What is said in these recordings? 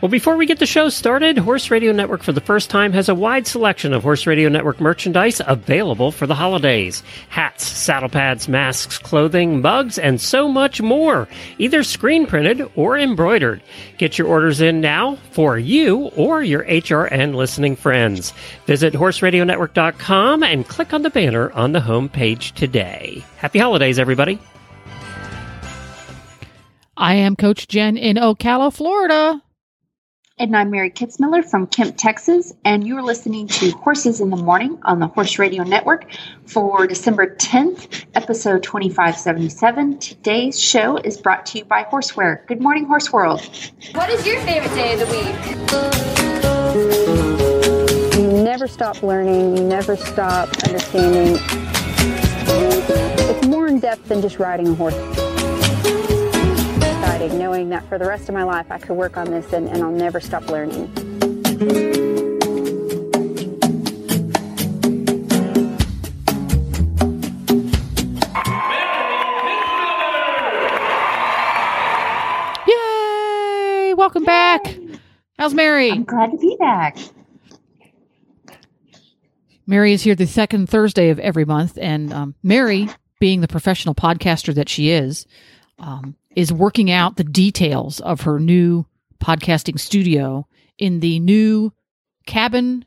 Well, before we get the show started, Horse Radio Network for the first time has a wide selection of Horse Radio Network merchandise available for the holidays. Hats, saddle pads, masks, clothing, mugs, and so much more, either screen printed or embroidered. Get your orders in now for you or your HRN listening friends. Visit horseradionetwork.com and click on the banner on the home page today. Happy holidays, everybody. I am Coach Jen in Ocala, Florida. And I'm Mary Kitzmiller from Kemp, Texas, and you're listening to Horses in the Morning on the Horse Radio Network for December 10th, episode 2577. Today's show is brought to you by Horseware. Good morning, Horse World. What is your favorite day of the week? You never stop learning, you never stop understanding. It's more in depth than just riding a horse knowing that for the rest of my life I could work on this and, and I'll never stop learning. Yay! Welcome Yay. back. How's Mary? I'm glad to be back. Mary is here the second Thursday of every month, and um, Mary, being the professional podcaster that she is, um, is working out the details of her new podcasting studio in the new cabin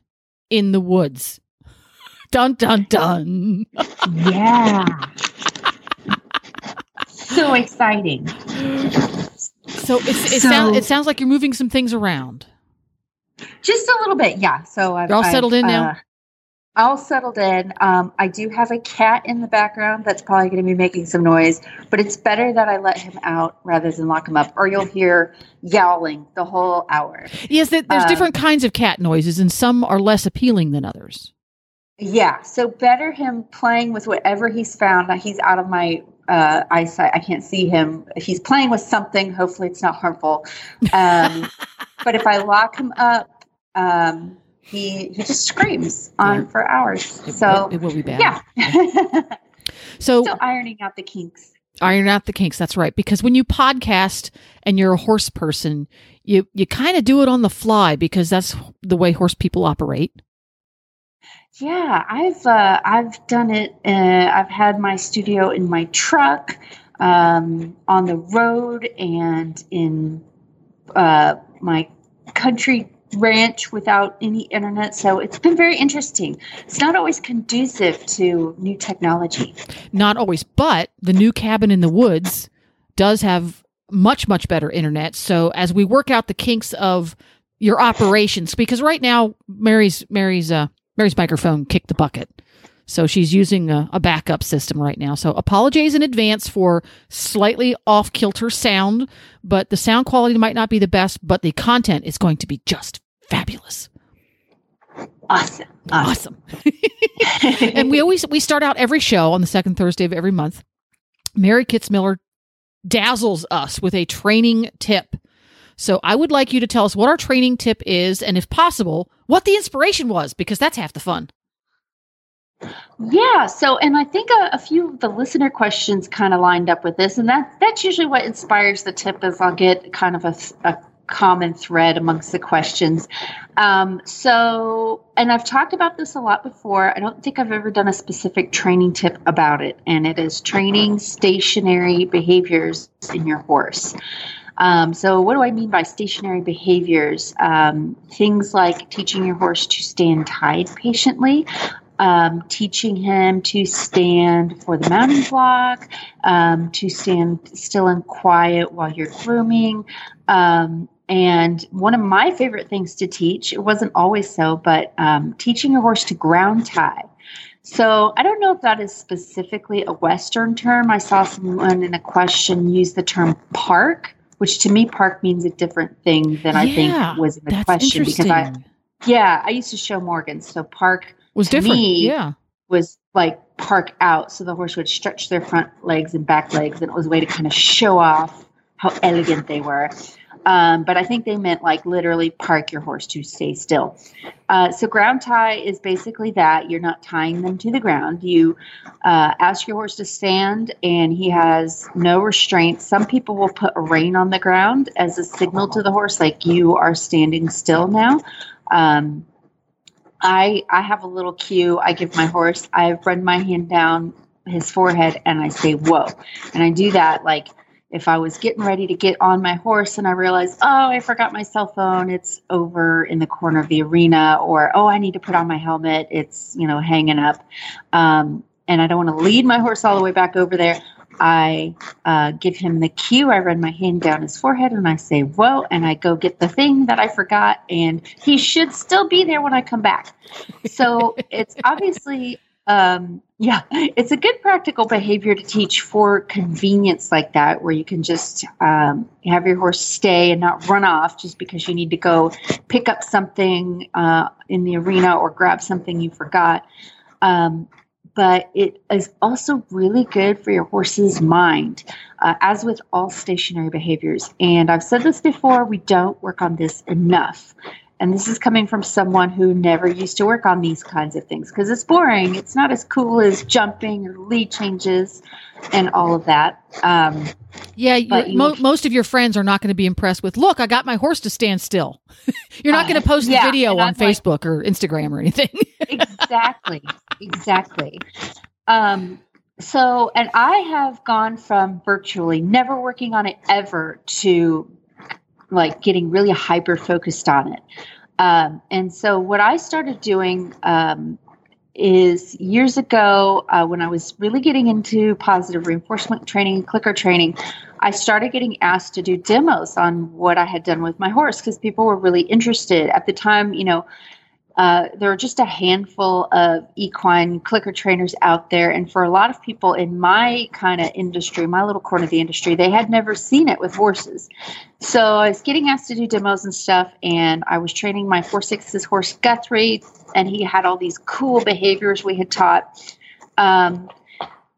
in the woods. Dun dun dun. Yeah. so exciting. So it, it, so, sound, it sounds like you're moving some things around. Just a little bit, yeah. So I've, you're all settled I've, in now. Uh, all settled in. Um, I do have a cat in the background that's probably going to be making some noise, but it's better that I let him out rather than lock him up, or you'll hear yowling the whole hour. Yes, there's um, different kinds of cat noises, and some are less appealing than others. Yeah, so better him playing with whatever he's found. Now he's out of my uh, eyesight. I can't see him. He's playing with something. Hopefully, it's not harmful. Um, but if I lock him up, um, he he just screams on yeah. for hours. So it, will be bad. Yeah. so Still ironing out the kinks. Iron out the kinks. That's right. Because when you podcast and you're a horse person, you you kind of do it on the fly because that's the way horse people operate. Yeah, I've uh, I've done it. Uh, I've had my studio in my truck, um, on the road, and in uh, my country ranch without any internet. So it's been very interesting. It's not always conducive to new technology. Not always, but the new cabin in the woods does have much, much better internet. So as we work out the kinks of your operations, because right now Mary's Mary's uh Mary's microphone kicked the bucket. So she's using a, a, backup system right now. So apologies in advance for slightly off kilter sound, but the sound quality might not be the best, but the content is going to be just fabulous. Awesome. Awesome. and we always we start out every show on the second Thursday of every month. Mary Kitzmiller dazzles us with a training tip. So I would like you to tell us what our training tip is and if possible, what the inspiration was because that's half the fun. Yeah. So, and I think a, a, few of the listener questions kind of lined up with this, and that that's usually what inspires the tip. Is I'll get kind of a, a common thread amongst the questions. Um, so, and I've talked about this a lot before. I don't think I've ever done a specific training tip about it, and it is training stationary behaviors in your horse. Um, so, what do I mean by stationary behaviors? Um, things like teaching your horse to stand tied patiently, um, teaching him to stand for the mounting block, um, to stand still and quiet while you're grooming, um, and one of my favorite things to teach, it wasn't always so, but um, teaching a horse to ground tie. So I don't know if that is specifically a Western term. I saw someone in a question use the term park, which to me park means a different thing than I Yeah, think was in the question because I yeah I used to show Morgan so park was different. me- yeah. was like park out so the horse would stretch their front legs and back legs and it was a way to kind of show off how elegant they were. Um, but i think they meant like literally park your horse to stay still. Uh, so ground tie is basically that. You're not tying them to the ground. You uh, ask your horse to stand and he has no restraint. Some people will put a rein on the ground as a signal to the horse like you are standing still now. Um, I I have a little cue I give my horse. I run my hand down his forehead and I say whoa. And I do that like if I was getting ready to get on my horse and I realize, oh, I forgot my cell phone, it's over in the corner of the arena, or oh, I need to put on my helmet, it's you know hanging up, um, and I don't want to lead my horse all the way back over there. I uh, give him the cue. I run my hand down his forehead and I say, Whoa, and I go get the thing that I forgot. And he should still be there when I come back. So it's obviously, um, yeah, it's a good practical behavior to teach for convenience like that, where you can just um, have your horse stay and not run off just because you need to go pick up something uh, in the arena or grab something you forgot. Um, but it is also really good for your horse's mind, uh, as with all stationary behaviors. And I've said this before, we don't work on this enough. And this is coming from someone who never used to work on these kinds of things because it's boring. It's not as cool as jumping or lead changes and all of that. Um, Yeah, you- mo- most of your friends are not going to be impressed with. Look, I got my horse to stand still. You're not Uh, going to post yeah, the video on I'm like- Facebook or Instagram or anything. exactly exactly um so and i have gone from virtually never working on it ever to like getting really hyper focused on it. Um, and so what i started doing um, is years ago uh, when i was really getting into positive reinforcement training clicker training i started getting asked to do demos on what i had done with my horse because people were really interested. At the time you know uh, there are just a handful of equine clicker trainers out there. And for a lot of people in my kind of industry, my little corner of the industry, they had never seen it with horses. So I was getting asked to do demos and stuff. And I was training my 4.6's horse Guthrie, and he had all these cool behaviors we had taught. Um,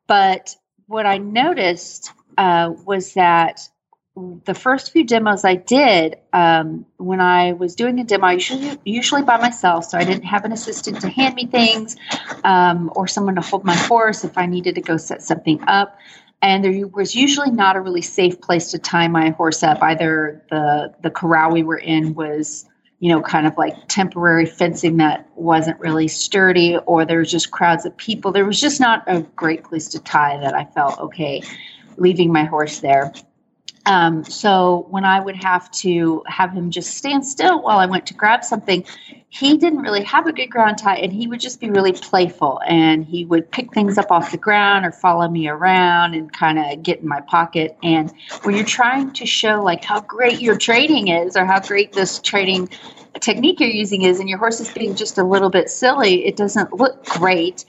but what I noticed uh, was that the first few demos I did, um, when I was doing a demo, I usually, usually by myself, so I didn't have an assistant to hand me things um, or someone to hold my horse if I needed to go set something up. And there was usually not a really safe place to tie my horse up. Either the the corral we were in was, you know, kind of like temporary fencing that wasn't really sturdy, or there was just crowds of people. There was just not a great place to tie that I felt okay leaving my horse there. Um, so when I would have to have him just stand still while I went to grab something, he didn't really have a good ground tie and he would just be really playful and he would pick things up off the ground or follow me around and kind of get in my pocket. And when you're trying to show like how great your training is or how great this training technique you're using is and your horse is being just a little bit silly, it doesn't look great.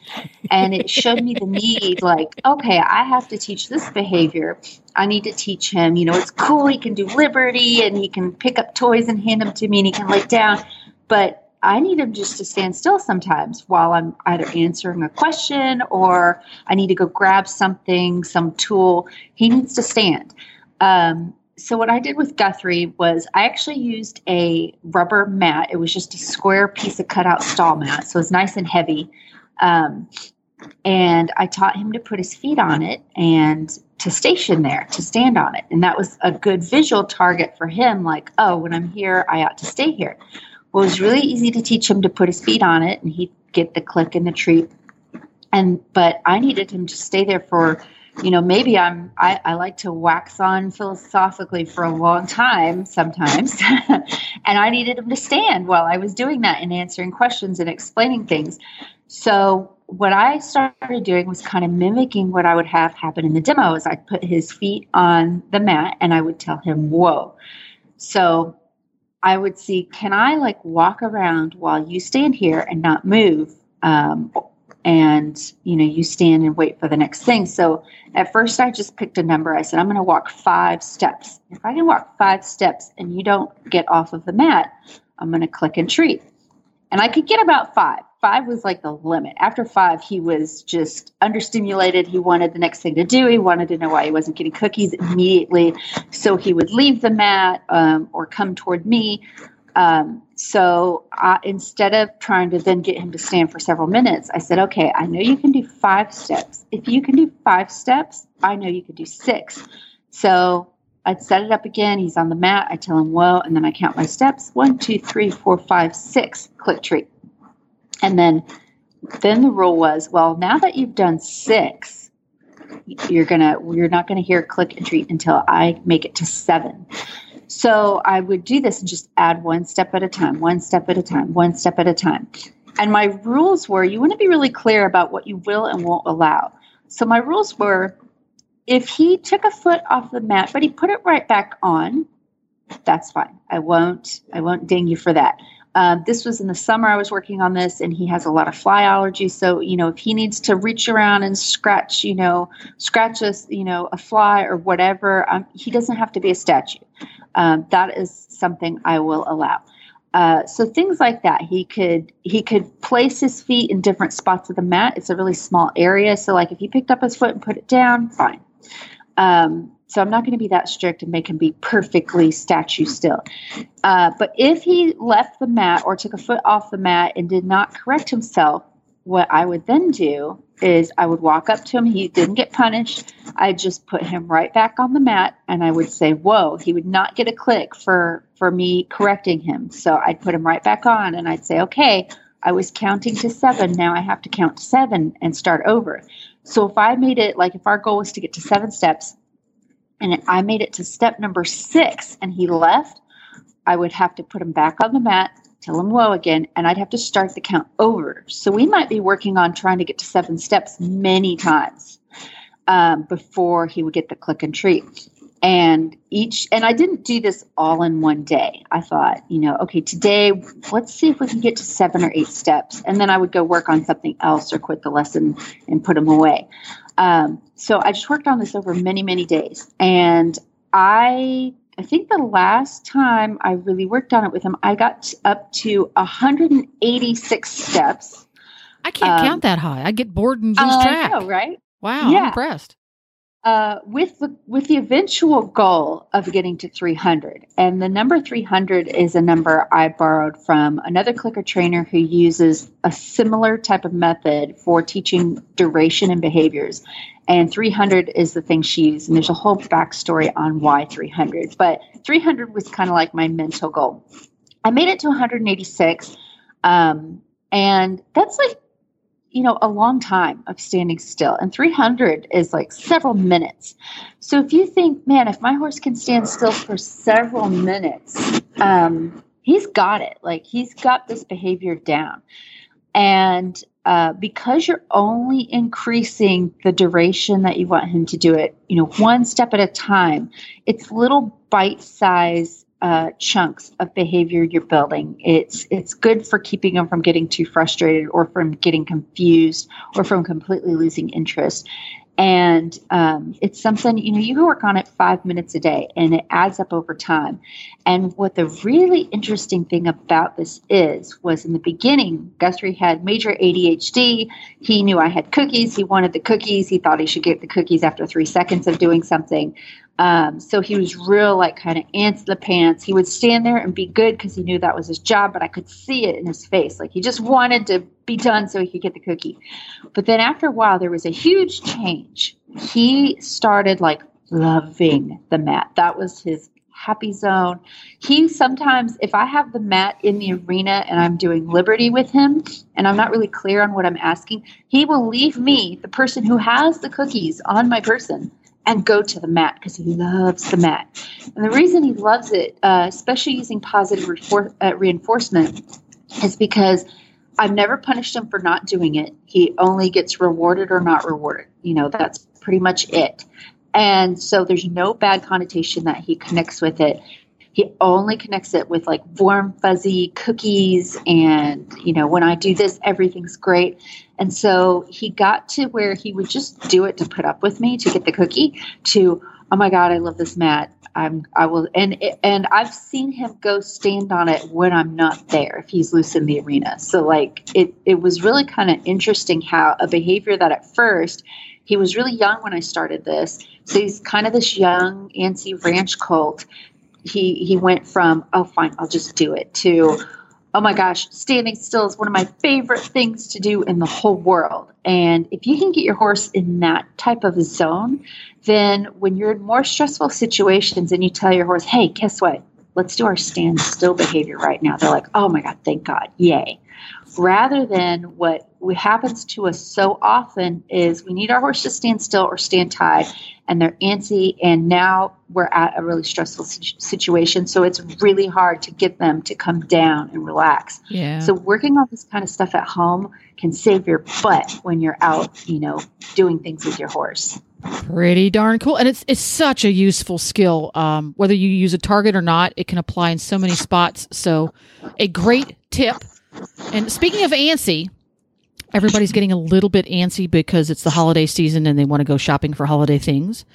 And it showed me the need like, okay, I have to teach this behavior. I need to teach him, you know, it's cool. He can do liberty and he can pick up toys and hand them to me and he can lay down. But I need him just to stand still sometimes while I'm either answering a question or I need to go grab something, some tool. He needs to stand. Um, so what I did with Guthrie was I actually used a rubber mat. It was just a square piece of cutout stall mat, so it's nice and heavy. Um, and I taught him to put his feet on it and to station there, to stand on it. And that was a good visual target for him, like, oh, when I'm here, I ought to stay here. Well, it was really easy to teach him to put his feet on it and he'd get the click and the treat. And but I needed him to stay there for, you know, maybe I'm I, I like to wax on philosophically for a long time sometimes. and I needed him to stand while I was doing that and answering questions and explaining things. So what I started doing was kind of mimicking what I would have happen in the demo is I'd put his feet on the mat and I would tell him, whoa. So I would see, can I like walk around while you stand here and not move? Um, and you know you stand and wait for the next thing. So at first i just picked a number. I said i'm going to walk five steps. If i can walk five steps and you don't get off of the mat i'm going to click and treat. And i could get about five. Five was like the limit. After five he was just understimulated. He wanted the next thing to do. He wanted to know why he wasn't getting cookies immediately. So he would leave the mat um, or come toward me um, so I, instead of trying to then get him to stand for several minutes, I said, okay, I know you can do five steps. If you can do five steps, I know you can do six. So I'd set it up again. He's on the mat. I tell him, whoa, and then I count my steps. One, two, three, four, five, six. Click treat. And then, then the rule was, well, now that you've done six, you're gonna, you're not gonna hear click and treat until I make it to seven. So I would do this and just add one step at a time, one step at a time, one step at a time. And my rules were you want to be really clear about what you will and won't allow. So my rules were if he took a foot off the mat, but he put it right back on, that's fine. I won't I won't ding you for that. Um, this was in the summer I was working on this, and he has a lot of fly allergies. So, you know, if he needs to reach around and scratch, you know, scratch a, you know, a fly or whatever, um, he doesn't have to be a statue. Um, that is something I will allow. Uh, so things like that, he could he could place his feet in different spots of the mat. It's a really small area, so like if he picked up his foot and put it down, fine. Um, so I'm not going to be that strict and make him be perfectly statue still. Uh, but if he left the mat or took a foot off the mat and did not correct himself, what I would then do is I would walk up to him. He didn't get punished. I just put him right back on the mat and I would say, whoa, he would not get a click for, for me correcting him. So I'd put him right back on and I'd say, okay, I was counting to seven. Now I have to count to seven and start over. So if I made it like if our goal was to get to seven steps and I made it to step number six and he left, I would have to put him back on the mat, tell him whoa again, and I'd have to start the count over. So we might be working on trying to get to seven steps many times um, before he would get the click and treat. And each, and I didn't do this all in one day. I thought, you know, okay, today, let's see if we can get to seven or eight steps. And then I would go work on something else or quit the lesson and put them away. Um, so I just worked on this over many, many days. And I I think the last time I really worked on it with him, I got up to 186 steps. I can't Um, count that high. I get bored and lose I track. know, right? Wow, Yeah. I'm impressed. Uh, with the with the eventual goal of getting to 300, and the number 300 is a number I borrowed from another clicker trainer who uses a similar type of method for teaching duration and behaviors. And 300 is the thing she used, and there's a whole backstory on why 300. But 300 was kind of like my mental goal. I made it to 186, um, and that's like you know, a long time of standing still. And 300 is like several minutes. So if you think, man, if my horse can stand still for several minutes, um, he's got it. Like he's got this behavior down. And uh, because you're only increasing the duration that you want him to do it, you know, one step at a time, it's little bite size uh, chunks of behavior you're building. It's it's good for keeping them from getting too frustrated or from getting confused or from completely losing interest. And um, it's something you know you can work on it five minutes a day, and it adds up over time. And what the really interesting thing about this is was in the beginning, Guthrie had major ADHD. He knew I had cookies. He wanted the cookies. He thought he should get the cookies after three seconds of doing something. Um, so he was real, like, kind of ants in the pants. He would stand there and be good because he knew that was his job, but I could see it in his face. Like, he just wanted to be done so he could get the cookie. But then after a while, there was a huge change. He started, like, loving the mat. That was his happy zone. He sometimes, if I have the mat in the arena and I'm doing liberty with him and I'm not really clear on what I'm asking, he will leave me, the person who has the cookies on my person, and go to the mat because he loves the mat. And the reason he loves it, uh, especially using positive refor- uh, reinforcement, is because I've never punished him for not doing it. He only gets rewarded or not rewarded. You know, that's pretty much it. And so there's no bad connotation that he connects with it. He only connects it with like warm, fuzzy cookies. And, you know, when I do this, everything's great. And so he got to where he would just do it to put up with me to get the cookie to, oh my God, I love this mat. I'm, I will, and, and I've seen him go stand on it when I'm not there, if he's loose in the arena. So like it, it was really kind of interesting how a behavior that at first he was really young when I started this. So he's kind of this young antsy ranch colt he he went from oh fine i'll just do it to oh my gosh standing still is one of my favorite things to do in the whole world. And if you can get your horse in that type of zone then when you're in more stressful situations and you tell your horse hey guess what? Let's do our stand still behavior right now. They're like oh my god thank god yay. Rather than what happens to us so often is we need our horse to stand still or stand tied and they're antsy and now we're at a really stressful situation. So it's really hard to get them to come down and relax. Yeah. So working on this kind of stuff at home can save your butt when you're out you know doing things with your horse. Pretty darn cool. And it's it's such a useful skill. Um, whether you use a target or not it can apply in so many spots. So a great tip. And speaking of antsy, everybody's getting a little bit antsy because it's the holiday season and they want to go shopping for holiday things.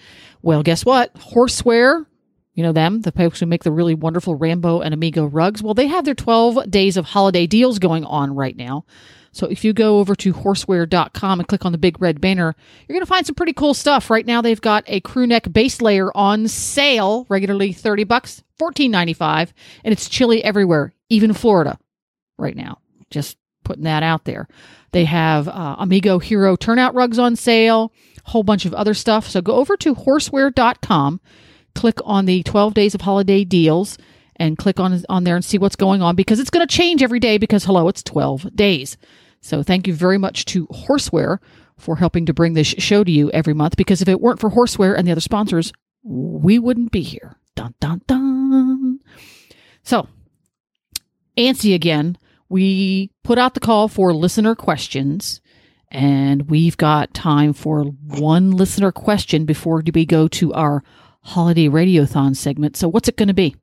Well, guess what? Horseware, you know them, the folks who make the really wonderful Rambo and Amigo rugs. Well, they have their 12 days of holiday deals going on right now. So if you go over to horseware.com and click on the big red banner, you're going to find some pretty cool stuff. Right now they've got a crew neck base layer on sale, regularly 30 bucks, 14.95, and it's chilly everywhere, even Florida right now. Just putting that out there. They have uh, Amigo Hero turnout rugs on sale, a whole bunch of other stuff. So go over to horseware.com, click on the 12 days of holiday deals, and click on, on there and see what's going on because it's going to change every day because, hello, it's 12 days. So thank you very much to Horseware for helping to bring this show to you every month because if it weren't for Horseware and the other sponsors, we wouldn't be here. Dun, dun, dun. So antsy again. We put out the call for listener questions, and we've got time for one listener question before we go to our holiday radiothon segment. So, what's it going to be?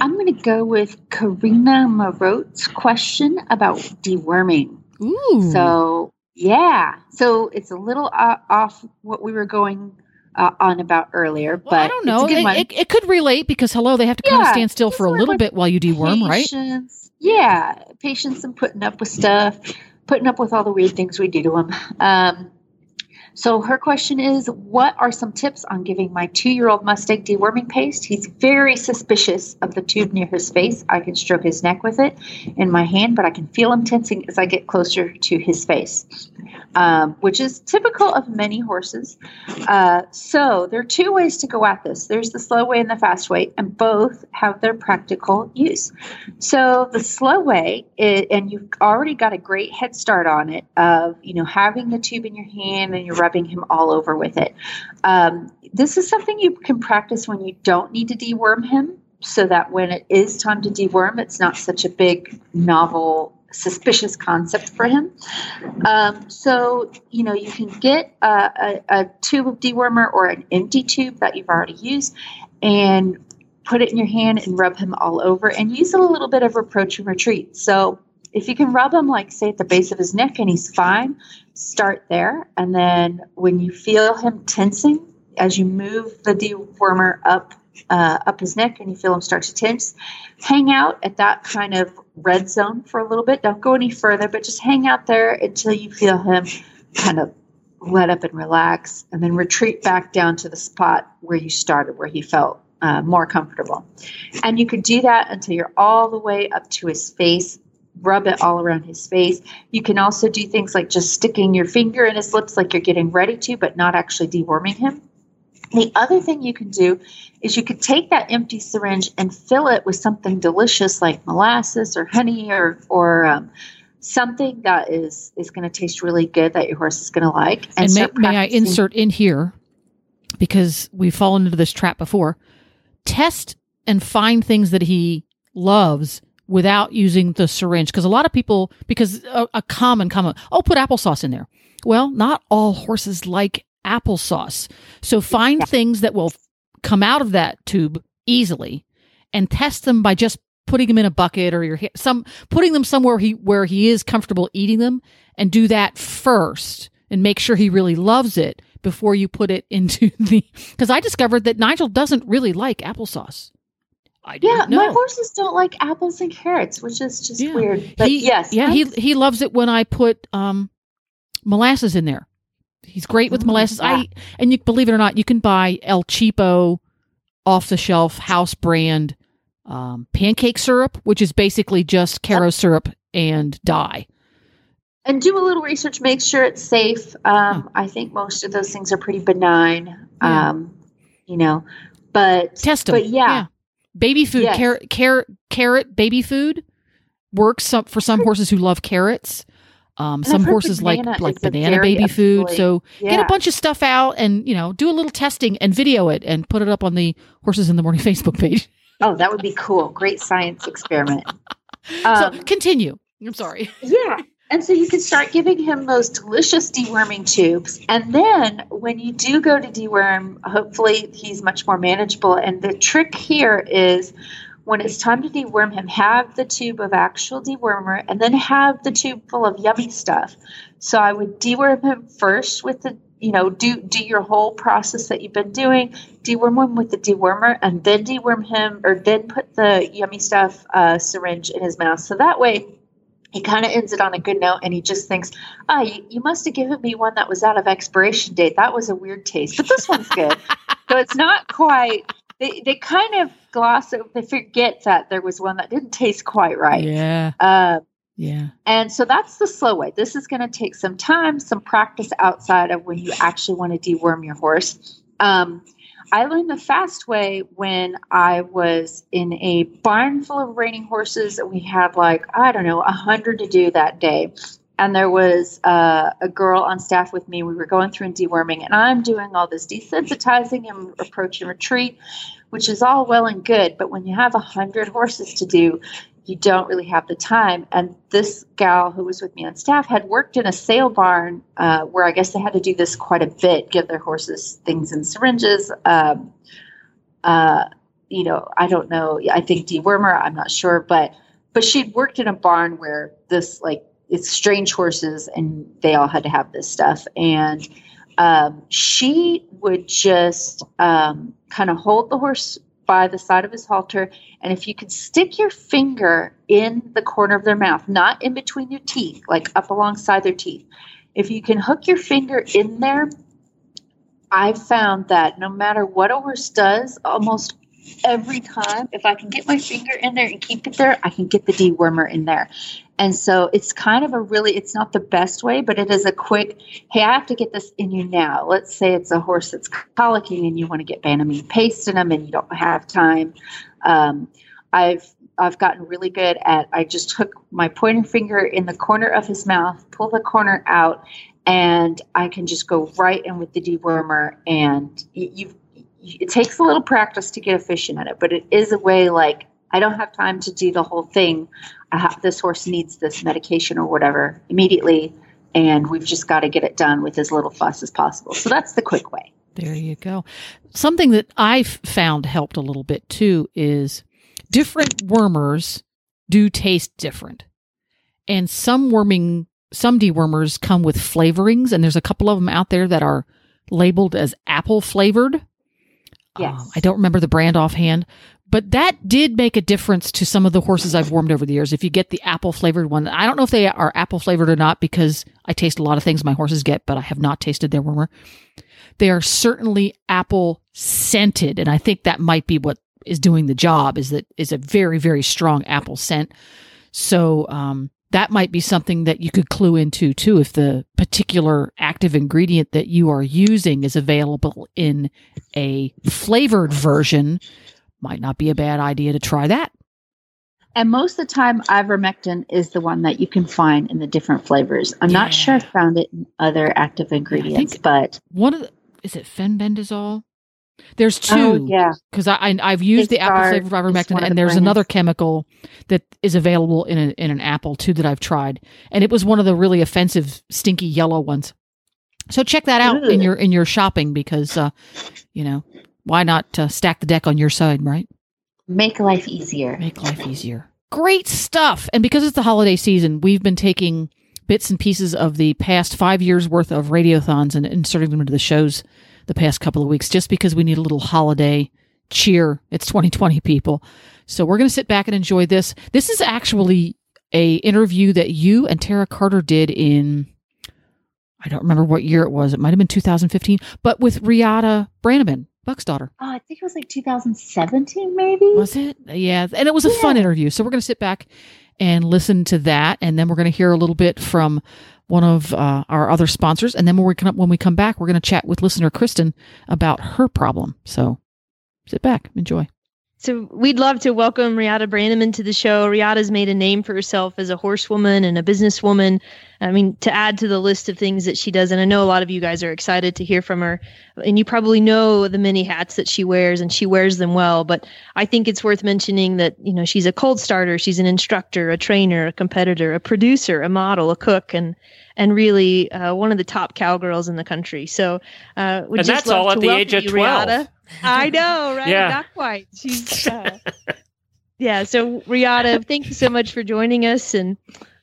I'm going to go with Karina Marot's question about deworming. Ooh. So, yeah. So, it's a little off what we were going uh, on about earlier. Well, but I don't know. It, it, it, could relate because hello, they have to kind of stand still for a little bit while you deworm, right? Yeah, patience and putting up with stuff, putting up with all the weird things we do to them. Um, so her question is, what are some tips on giving my two-year-old Mustang deworming paste? He's very suspicious of the tube near his face. I can stroke his neck with it in my hand, but I can feel him tensing as I get closer to his face, um, which is typical of many horses. Uh, so there are two ways to go at this. There's the slow way and the fast way, and both have their practical use. So the slow way, i and you've already got a great head start on it of you know having the tube in your hand and you're rubbing him all over with it. Um, this is something you can practice when you don't need to deworm him, so that when it is time to deworm, it's not such a big novel. Suspicious concept for him. Um, so, you know, you can get a, a, a tube of dewormer or an empty tube that you've already used and put it in your hand and rub him all over and use a little bit of approach and retreat. So if you can rub him like say at the base of his neck and he's fine, start there. And then when you feel him tensing as you move the dewormer up uh, up his neck and you feel him start to tense, hang out at that kind of red zone for a little bit. Don't go any further, but just hang out there until you feel him kind of let up and relax, and then retreat back down to the spot where you started, where he felt uh, more comfortable. And you could do that until you're all the way up to his face. Rub it all around his face. You can also do things like just sticking your finger in his lips, like you're getting ready to, but not actually deworming him. The other thing you can do is you could take that empty syringe and fill it with something delicious like molasses or honey or or um, something that is is going to taste really good that your horse is going to like. And, may, may I insert in here because we've fallen into this trap before? Test and find things that he loves without using the syringe because a lot of people because a, a common common oh put applesauce in there. Well, not all horses like applesauce. So find things that will come out of that tube easily and test them by just putting them in a bucket or your some putting them somewhere he where he is comfortable eating them and do that first and make sure he really loves it before you put it into the because I discovered that Nigel doesn't really like applesauce. I Yeah, didn't my know. horses don't like apples and carrots, which is just Yeah. weird. But he, yes, yeah, he he loves it when I put um molasses in there. He's great with Mm, molasses. yeah. I and you believe it or not, you can buy El Cheapo off the shelf house brand um, pancake syrup, which is basically just Karo syrup and dye. and do a little research. Make sure it's safe. Um, I think most of those things are pretty benign. Yeah. Um, you know, but Test them. But yeah, baby food, Yes. carrot, carrot, carrot, baby food works some, for some horses who love carrots. Um, some horses like banana like banana baby food. So get a bunch of stuff out and you know do a little testing and video it and put it up on the horses in the morning Facebook page. oh, that would be cool. Great science experiment. so Um, continue. I'm sorry. Yeah. And so you can start giving him those delicious deworming tubes. And then when you do go to deworm, hopefully he's much more manageable. And the trick here is when it's time to deworm him, have the tube of actual dewormer and then have the tube full of yummy stuff. So I would deworm him first with the you know, do do your whole process that you've been doing. Deworm him with the dewormer, and then deworm him, or then put the yummy stuff uh, syringe in his mouth. So that way, he kind of ends it on a good note and he just thinks, ah, you, you must have given me one that was out of expiration date. That was a weird taste, but this one's good. so it's not quite, they, they kind of gloss over, they forget that there was one that didn't taste quite right. Yeah. Uh, Yeah. and so that's the slow way. This is going to take some time, some practice outside of when you actually want to deworm your horse. Um, I learned the fast way when I was in a barn full of reining horses. We had like, I don't know, a hundred to do that day. And there was uh, a girl on staff with me. We were going through and deworming, and I'm doing all this desensitizing and approach and retreat, which is all well and good. But when you have a hundred horses to do, you don't really have the time. And this gal who was with me on staff had worked in a sale barn uh, where I guess they had to do this quite a bit, give their horses things in syringes. Um, uh, you know, I don't know. I think dewormer. I'm not sure, but but she'd worked in a barn where this like it's strange horses and they all had to have this stuff and um, she would just um, kind of hold the horse by the side of his halter and if you could stick your finger in the corner of their mouth not in between your teeth like up alongside their teeth if you can hook your finger in there I've found that no matter what a horse does almost every time if i can get my finger in there and keep it there i can get the dewormer in there. And so it's kind of a really it's not the best way but it is a quick hey i have to get this in you now. Let's say it's a horse that's colicking and you want to get banamine paste in them and you don't have time. Um, i've i've gotten really good at i just hook my pointer finger in the corner of his mouth pull the corner out and i can just go right in with the dewormer and you, you it takes a little practice to get efficient at it but it is a way like i don't have time to do the whole thing have, this horse needs this medication or whatever immediately and we've just got to get it done with as little fuss as possible so that's the quick way There you go. Something that I've found helped a little bit too is different wormers do taste different. And some worming, some dewormers come with flavorings, and there's a couple of them out there that are labeled as apple flavored. Yes. Uh, I don't remember the brand offhand, but that did make a difference to some of the horses I've warmed over the years. If you get the apple flavored one, I don't know if they are apple flavored or not because I taste a lot of things my horses get, but I have not tasted their wormer. They are certainly apple scented, and I think that might be what is doing the job. Is that is a very very strong apple scent. So um, that might be something that you could clue into too if the particular active ingredient that you are using is available in a flavored version might not be a bad idea to try that. And most of the time ivermectin is the one that you can find in the different flavors. I'm Yeah. not sure i found it in other active ingredients but one of the is it fenbendazole there's oh two yeah because I, I i've used the apple flavored is ivermectin and there's brands. another chemical that is available in, a, in an apple too that i've tried and it was one of the really offensive stinky yellow ones so check that out in your in your shopping because uh you know why not uh, stack the deck on your side right Make life easier. Make life easier. Great stuff. And because it's the holiday season, we've been taking bits and pieces of the past five years worth of radiothons and inserting them into the shows the past couple of weeks just because we need a little holiday cheer. It's 2020 people. So we're going to sit back and enjoy this. This is actually a interview that you and Tara Carter did in I don't remember what year it was. It might have been 2015, but with Reata Brannaman, Buck's daughter. Oh, I think it was like 2017, maybe. Was it? Yeah. And it was a Yeah. fun interview. So we're going to sit back and listen to that. And then we're going to hear a little bit from one of uh, our other sponsors. And then when we, come, when we come back, we're going to chat with listener Kristen about her problem. So sit back, enjoy. So we'd love to welcome Reata Brannaman to the show. Reata's made a name for herself as a horsewoman and a businesswoman. I mean, to add to the list of things that she does, and I know a lot of you guys are excited to hear from her. And you probably know the many hats that she wears, and she wears them well. But I think it's worth mentioning that you know she's a colt starter, she's an instructor, a trainer, a competitor, a producer, a model, a cook, and and really uh, one of the top cowgirls in the country. So, uh, And just that's love all at to the age of 12. Reata. I know, right? Yeah. Not quite. She's uh, yeah. So Reata, thank you so much for joining us. And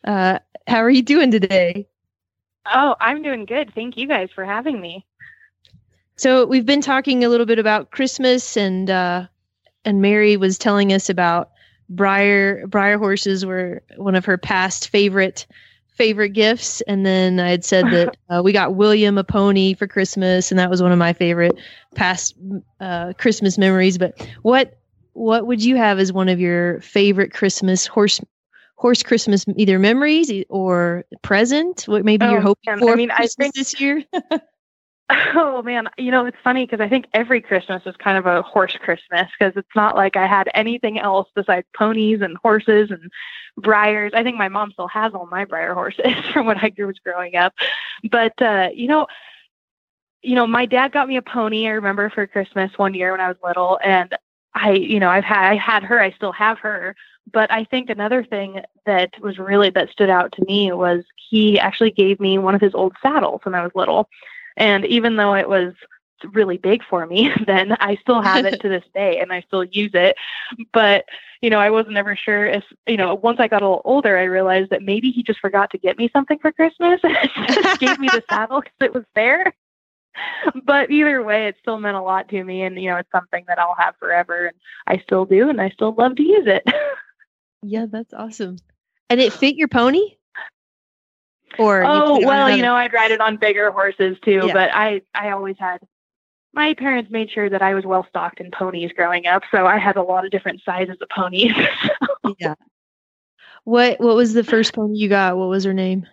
uh, how are you doing today? Oh, I'm doing good. Thank you guys for having me. So we've been talking a little bit about Christmas, and uh, and Mary was telling us about Breyer Breyer horses were one of her past favorite favorite gifts. And then I had said that uh, we got William a pony for Christmas, and that was one of my favorite past uh, Christmas memories. But what what would you have as one of your favorite Christmas horse horse Christmas either memories or present? What maybe you're Oh, hoping man, for I mean, for I think- this year? Oh man, you know it's funny because I think every Christmas is kind of a horse Christmas because it's not like I had anything else besides ponies and horses and Breyers. I think my mom still has all my Breyer horses from when I was growing up, but uh, you know, you know, my dad got me a pony. I remember for Christmas one year when I was little, and I, you know, I've had I had her. I still have her. But I think another thing that was really that stood out to me was he actually gave me one of his old saddles when I was little. And even though it was really big for me, then I still have it to this day and I still use it. But, you know, I wasn't ever sure if, you know, once I got a little older, I realized that maybe he just forgot to get me something for Christmas and just gave me the saddle because it was there. But either way, it still meant a lot to me. And, you know, it's something that I'll have forever. And I still do. And I still love to use it. Yeah, that's awesome. And it fit your pony? Or oh on well, you know, I'd ride it on bigger horses too, Yeah. but I I always had my parents made sure that I was well stocked in ponies growing up, so I had a lot of different sizes of ponies. yeah. What what was the first pony you got? What was her name?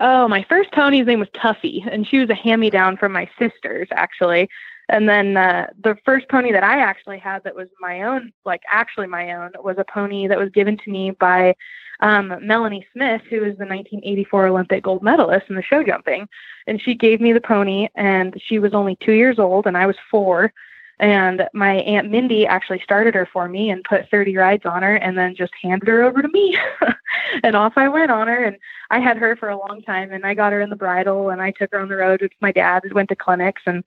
oh, my first pony's name was Tuffy, and she was a hand me down from my sisters actually. And then uh, the first pony that I actually had that was my own, like actually my own, was a pony that was given to me by um, Melanie Smith, who is the 1984 Olympic gold medalist in the show jumping. And she gave me the pony, and she was only two years old, and I was four. And my Aunt Mindy actually started her for me and put 30 rides on her and then just handed her over to me. and off I went on her. And I had her for a long time, and I got her in the bridle, and I took her on the road with my dad, and went to clinics, and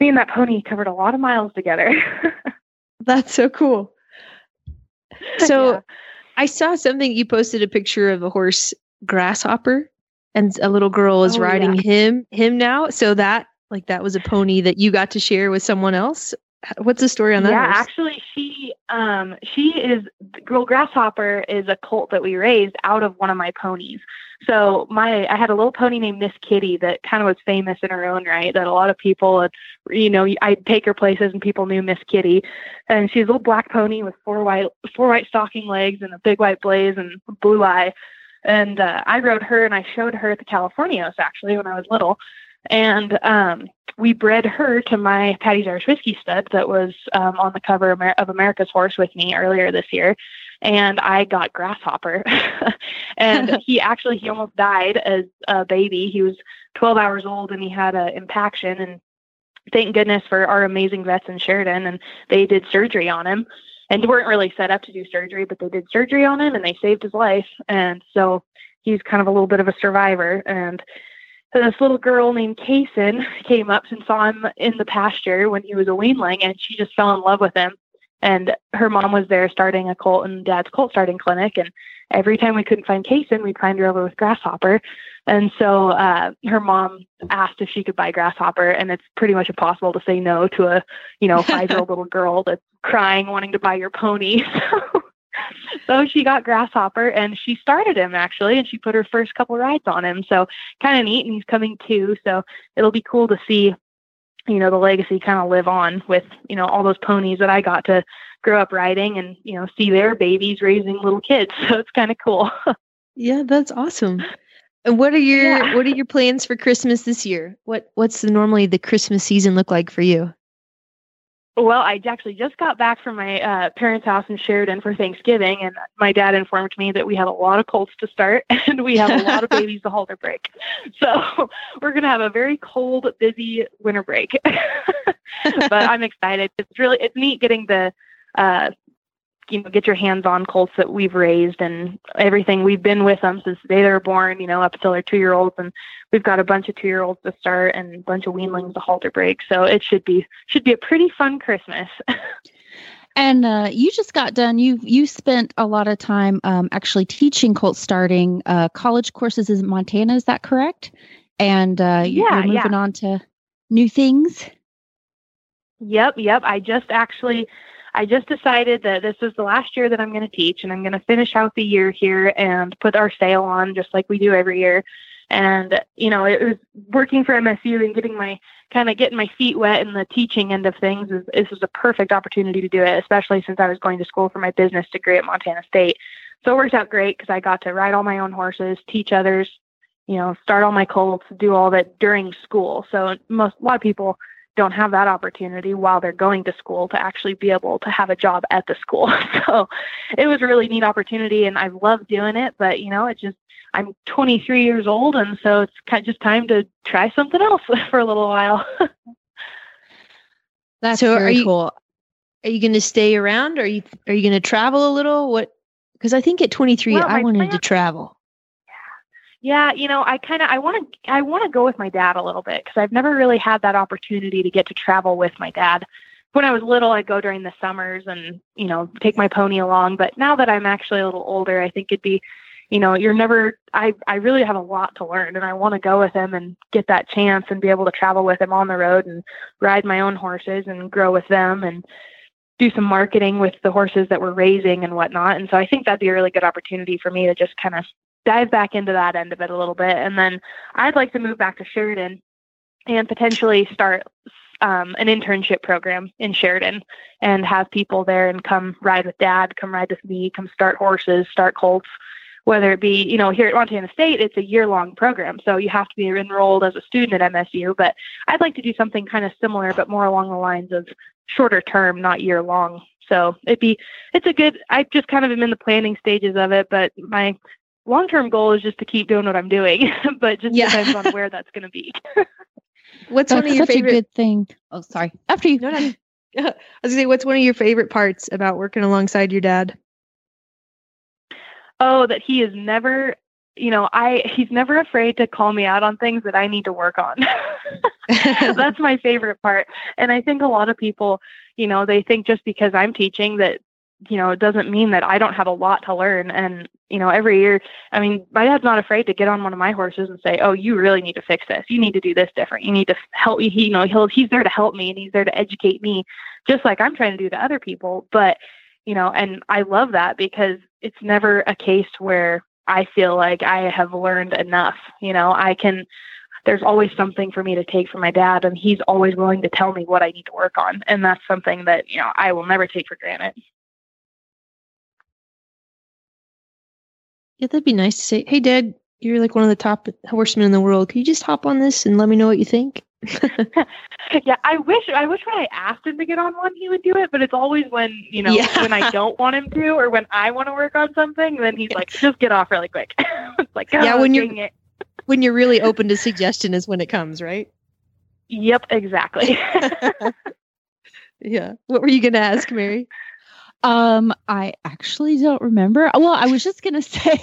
me and that pony covered a lot of miles together. That's so cool. So Yeah. I saw something you posted a picture of a horse grasshopper and a little girl is Oh, riding yeah. him him now. So that like that was a pony that you got to share with someone else. What's the story on that? yeah, horse? actually, she um she is Girl Grasshopper is a colt that we raised out of one of my ponies. So my I had a little pony named Miss Kitty that kind of was famous in her own right. That a lot of people, had, you know, I'd take her places and people knew Miss Kitty, and she's a little black pony with four white four white stocking legs and a big white blaze and blue eye. And uh, I rode her and I showed her at the Californios actually when I was little. And um, we bred her to my Patty's Irish Whiskey stud that was um, on the cover of America's Horse with me earlier this year. And I got Grasshopper. and he actually, he almost died as a baby. He was 12 hours old and he had an impaction. And thank goodness for our amazing vets in Sheridan. And they did surgery on him and weren't really set up to do surgery, but they did surgery on him and they saved his life. And so he's kind of a little bit of a survivor. And this little girl named Kaysen came up and saw him in the pasture when he was a weanling, and she just fell in love with him. and her mom was there starting a colt and dad's colt starting clinic. And every time we couldn't find Kaysen, we'd find her over with Grasshopper. And so uh, her mom asked if she could buy Grasshopper, and it's pretty much impossible to say no to a, you know, five year old little girl that's crying, wanting to buy your pony. so she got Grasshopper, and she started him actually, and she put her first couple rides on him. So kind of neat, and he's coming too. So it'll be cool to see, you know, the legacy kind of live on with, you know, all those ponies that I got to grow up riding, and you know, see their babies raising little kids. So it's kind of cool. Yeah, that's awesome. And what are your Yeah. what are your plans for Christmas this year? What what's the, normally the Christmas season look like for you? Well, I actually just got back from my uh, parents' house in Sheridan for Thanksgiving, and my dad informed me that we have a lot of colts to start and we have a lot of babies to halter break. So we're going to have a very cold, busy winter break. but I'm excited. It's really it's neat getting the uh, you know get your hands on colts that we've raised and everything. We've been with them since the day they were born. You know, up until they're two year olds, and we've got a bunch of two year olds to start and a bunch of weanlings to halter break. So it should be should be a pretty fun Christmas. And uh, you just got done. You you spent a lot of time um, actually teaching colt starting uh, college courses in Montana. Is that correct? And uh, Yeah, you're yeah. moving on to new things. Yep, yep. I just actually I just decided that this is the last year that I'm going to teach and I'm going to finish out the year here and put our sale on just like we do every year. And you know, it was working for MSU and getting my kind of getting my feet wet in the teaching end of things is this was a perfect opportunity to do it, especially since I was going to school for my business degree at Montana State. So it worked out great because I got to ride all my own horses, teach others, you know, start all my colts, do all that during school. So most a lot of people don't have that opportunity while they're going to school to actually be able to have a job at the school. So it was a really neat opportunity and I love doing it, but you know, it just I'm 23 years old and so it's kind of just time to try something else for a little while. That's so are very you cool. are you going to stay around? Or are you are you going to travel a little? What? Because I think at 23 Well, I my wanted to travel. Yeah, you know, I kind of I want to I want to go with my dad a little bit because I've never really had that opportunity to get to travel with my dad. When I was little, I'd go during the summers and you know take my pony along. But now that I'm actually a little older, I think it'd be, you know, you're never. I I really have a lot to learn, and I want to go with him and get that chance and be able to travel with him on the road and ride my own horses and grow with them and do some marketing with the horses that we're raising and whatnot. And so I think that'd be a really good opportunity for me to just kind of dive back into that end of it a little bit. And then I'd like to move back to Sheridan and potentially start um, an internship program in Sheridan and have people there and come ride with dad, come ride with me, come start horses, start colts. Whether it be, you know, here at Montana State, it's a year long program. So you have to be enrolled as a student at MSU. But I'd like to do something kind of similar, but more along the lines of shorter term, not year long. So it'd be, it's a good, I just kind of am in the planning stages of it, but my long term goal is just to keep doing what I'm doing, but just Yeah. depends on where that's going to be. What's That's one of your such a favorite? good thing. Oh, sorry. After you. No, no. I was gonna say, what's one of your favorite parts about working alongside your dad? oh, that he is never, you know, I, he's never afraid to call me out on things that I need to work on. that's my favorite part. And I think a lot of people, you know, they think just because I'm teaching that, you know, it doesn't mean that I don't have a lot to learn. And, you know, every year, I mean, my dad's not afraid to get on one of my horses and say, oh, you really need to fix this. You need to do this different. You need to help me. He, you know, he'll, he's there to help me and he's there to educate me, just like I'm trying to do to other people. But, you know, and I love that because it's never a case where I feel like I have learned enough. You know, I can, there's always something for me to take from my dad, and he's always willing to tell me what I need to work on. And that's something that, you know, I will never take for granted. Yeah, that'd be nice to say, hey, Dad, you're like one of the top horsemen in the world. Can you just hop on this and let me know what you think? yeah, I wish I wish when I asked him to get on one he would do it, but it's always when, you know, Yeah. when I don't want him to or when I want to work on something, then he's like, just get off really quick. it's like, Yeah, oh, when you're- oh, it. when you're really open to suggestion is when it comes, right? Yep, exactly. Yeah. What were you going to ask, Mary? Um, I actually don't remember. Well, I was just gonna say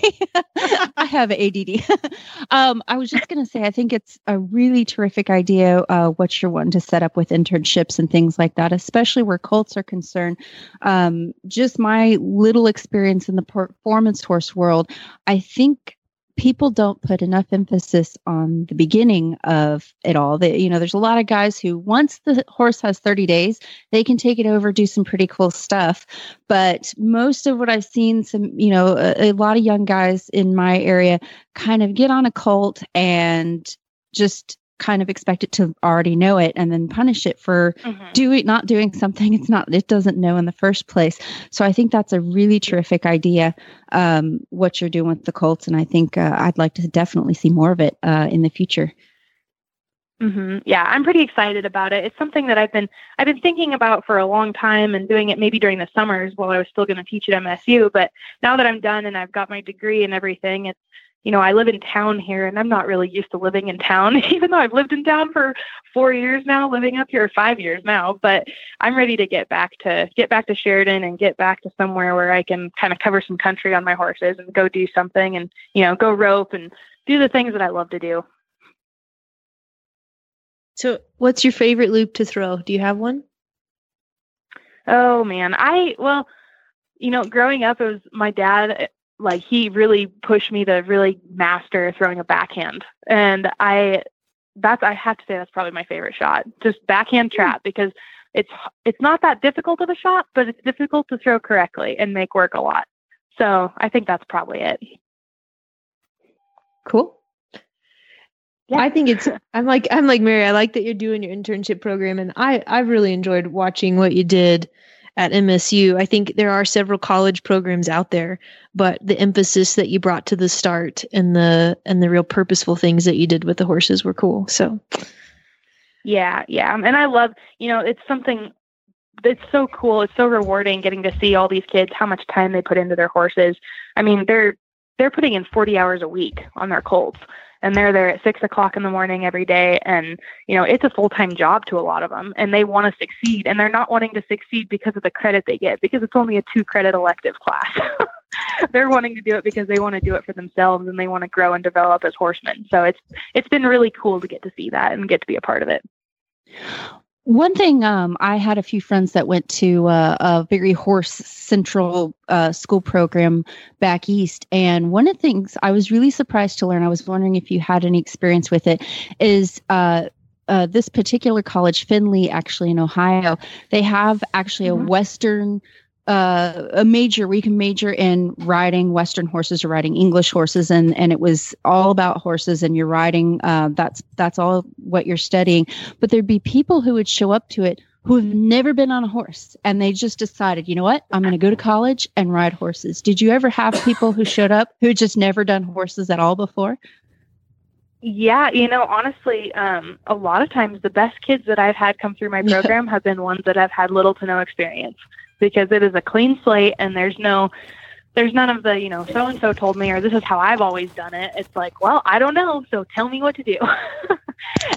I have ADD. um, I was just gonna say I think it's a really terrific idea. Uh, what you're wanting to set up with internships and things like that, especially where colts are concerned. Um, just my little experience in the performance horse world, I think people don't put enough emphasis on the beginning of it all. That you know, there's a lot of guys who once the horse has 30 days, they can take it over, do some pretty cool stuff. But most of what I've seen, some you know, a, a lot of young guys in my area kind of get on a colt and just kind of expect it to already know it and then punish it for mm-hmm. doing not doing something it's not it doesn't know in the first place so i think that's a really terrific idea um, what you're doing with the colts and i think uh, i'd like to definitely see more of it uh, in the future Mm-hmm. Yeah, I'm pretty excited about it. It's something that I've been I've been thinking about for a long time and doing it maybe during the summers while I was still going to teach at MSU. But now that I'm done and I've got my degree and everything, it's you know, I live in town here and I'm not really used to living in town, even though I've lived in town for four years now, living up here five years now. But I'm ready to get back to get back to Sheridan and get back to somewhere where I can kind of cover some country on my horses and go do something and, you know, go rope and do the things that I love to do. So what's your favorite loop to throw? Do you have one? Oh man. I well, you know, growing up it was my dad like he really pushed me to really master throwing a backhand. And I that's I have to say that's probably my favorite shot. Just backhand hmm. trap because it's it's not that difficult of a shot, but it's difficult to throw correctly and make work a lot. So I think that's probably it. Cool. Yeah. I think it's I'm like I'm like Mary, I like that you're doing your internship program and I I've really enjoyed watching what you did at MSU. I think there are several college programs out there, but the emphasis that you brought to the start and the and the real purposeful things that you did with the horses were cool. So yeah, yeah. And I love, you know, it's something it's so cool. It's so rewarding getting to see all these kids how much time they put into their horses. I mean, they're they're putting in 40 hours a week on their colts and they're there at six o'clock in the morning every day. And you know it's a full-time job to a lot of them and they want to succeed and they're not wanting to succeed because of the credit they get because it's only a two credit elective class. They're wanting to do it because they want to do it for themselves and they want to grow and develop as horsemen. So it's it's been really cool to get to see that and get to be a part of it one thing, um, I had a few friends that went to uh, a very horse central uh, school program back east. And one of the things I was really surprised to learn, I was wondering if you had any experience with it, is uh, uh, this particular college, Findlay, actually in Ohio, they have actually mm-hmm. a Western uh, a major we can major in riding. Western horses or riding english horses and and it was all about horses and you're riding uh, that's that's all what you're studying. But there'd be people who would show up to it who have never been on a horse and they just decided you know what? I'm going to go to college and ride horses. Did you ever have people who showed up who just never done horses at all before? Yeah, you know, honestly, um, a lot of times the best kids that I've had come through my program have been ones that have had little to no experience because it is a clean slate and there's no there's none of the you know so and so told me or this is how i've always done it. It's like well i don't know so tell me what to do.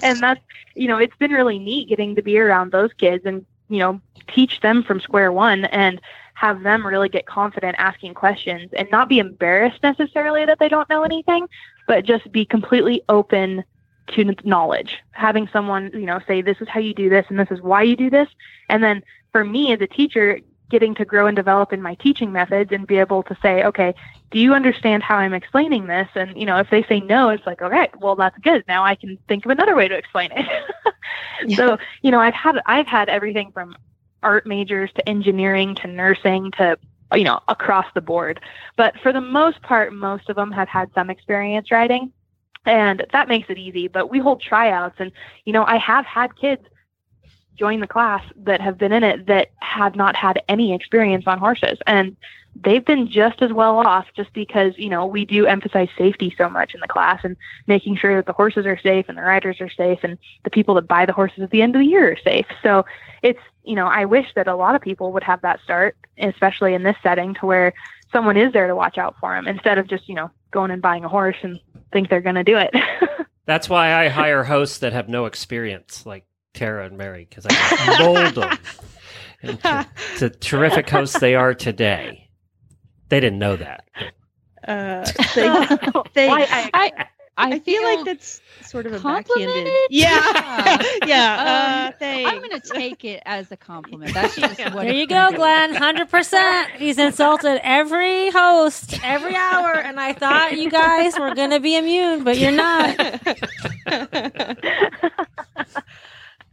And that's you know it's been really neat getting to be around those kids and you know teach them from square one and have them really get confident asking questions and not be embarrassed necessarily that they don't know anything but just be completely open to knowledge. Having someone you know say this is how you do this and this is why you do this. And then for me as a teacher getting to grow and develop in my teaching methods and be able to say, okay, do you understand how I'm explaining this? And, you know, if they say no, it's like, okay, well, that's good. Now I can think of another way to explain it. yeah. So, you know, I've had, I've had everything from art majors to engineering to nursing to, you know, across the board. But for the most part, most of them have had some experience writing and that makes it easy. But we hold tryouts and, you know, I have had kids join the class that have been in it that have not had any experience on horses. And they've been just as well off just because you know we do emphasize safety so much in the class and making sure that the horses are safe and the riders are safe and the people that buy the horses at the end of the year are safe. So it's you know i wish that a lot of people would have that start especially in this setting to where someone is there to watch out for them instead of just you know going and buying a horse and think they're going to do it. That's why i hire hosts that have no experience. Like Tara and Mary because I mold them. the terrific hosts they are today. They didn't know that. Uh, thanks. thanks. I, I, I, I feel like that's sort of a backhanded. Yeah, yeah. Uh, thanks. I'm going to take it as a compliment. That's just what There you go. Glenn. Hundred percent. He's insulted every host every hour, and I thought you guys were gonna be immune, but you're not.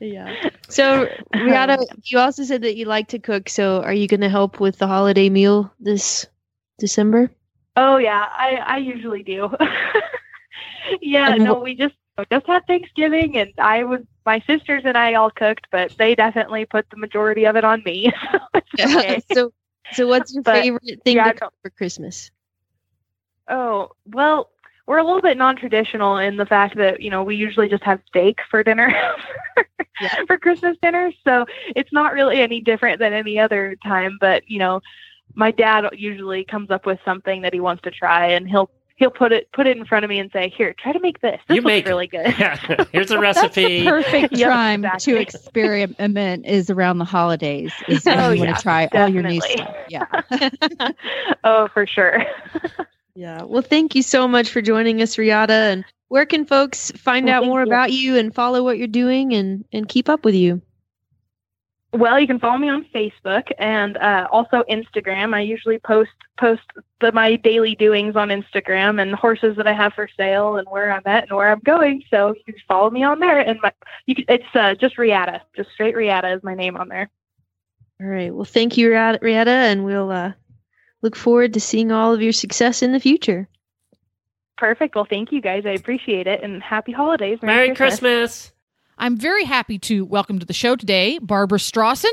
Yeah. So, Reata, you also said that you like to cook. So, are you going to help with the holiday meal this December? Oh yeah, I I usually do. yeah, And no, we just just had Thanksgiving, and I was my sisters and I all cooked, but they definitely put the majority of it on me. so it's okay. so, so what's your But, favorite thing yeah, to cook for Christmas? Oh, well, we're a little bit non-traditional in the fact that, you know, we usually just have steak for dinner for Christmas dinner. So it's not really any different than any other time. But, you know, my dad usually comes up with something that he wants to try and he'll he'll put it put it in front of me and say, Here, try to make this. This You looks make it." really good. Yeah, here's a That's the recipe. perfect Yep, time exactly. to experiment is around the holidays. Is when Oh, you want yeah, to try all your new definitely. stuff. Yeah. oh, for sure. Yeah. Well, thank you so much for joining us, Reata. And where can folks find Well, out more you. about you and follow what you're doing and, and keep up with you? Well, you can follow me on Facebook and uh, also Instagram. I usually post post the, my daily doings on Instagram and horses that I have for sale and where I'm at and where I'm going. So you can follow me on there. And my you can, it's uh, just Reata, just straight Reata is my name on there. All right. Well, thank you, Reata, Reata, and we'll uh, look forward to seeing all of your success in the future. Perfect. Well, thank you guys. I appreciate it and happy holidays. Merry Christmas. I'm very happy to welcome to the show today Barbara Strawson,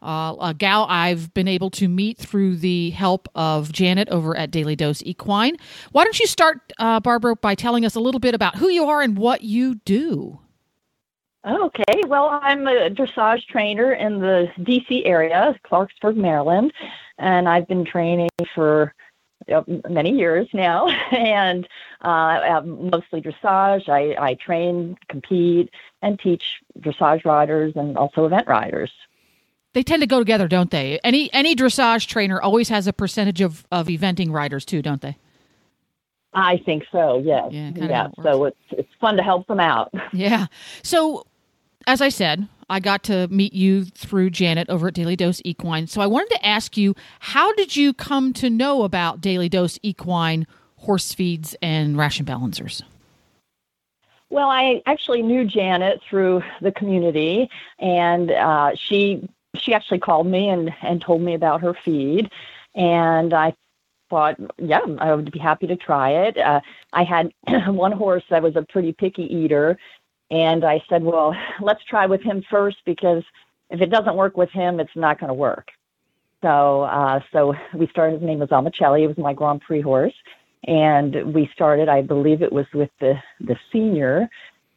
uh, a gal I've been able to meet through the help of Janet over at Daily Dose Equine. Why don't you start, uh, Barbara, by telling us a little bit about who you are and what you do? Okay, well, I'm a dressage trainer in the DC area, Clarksburg, Maryland, and I've been training for many years now, and uh, I have mostly dressage. I, I train, compete, and teach dressage riders and also event riders. They tend to go together, don't they? Any any dressage trainer always has a percentage of, of eventing riders too, don't they? I think so. Yes. Yeah, yeah. So it's it's fun to help them out. Yeah. So, as I said, I got to meet you through Janet over at Daily Dose Equine. So, I wanted to ask you, how did you come to know about Daily Dose Equine horse feeds and ration balancers? Well, I actually knew Janet through the community, and uh, she she actually called me and and told me about her feed, and I thought, yeah, I would be happy to try it. Uh, I had one horse that was a pretty picky eater, and I said, well, let's try with him first because if it doesn't work with him, it's not going to work. So uh, so we started. His name was Almacelli. It was my Grand Prix horse and we started i believe it was with the the senior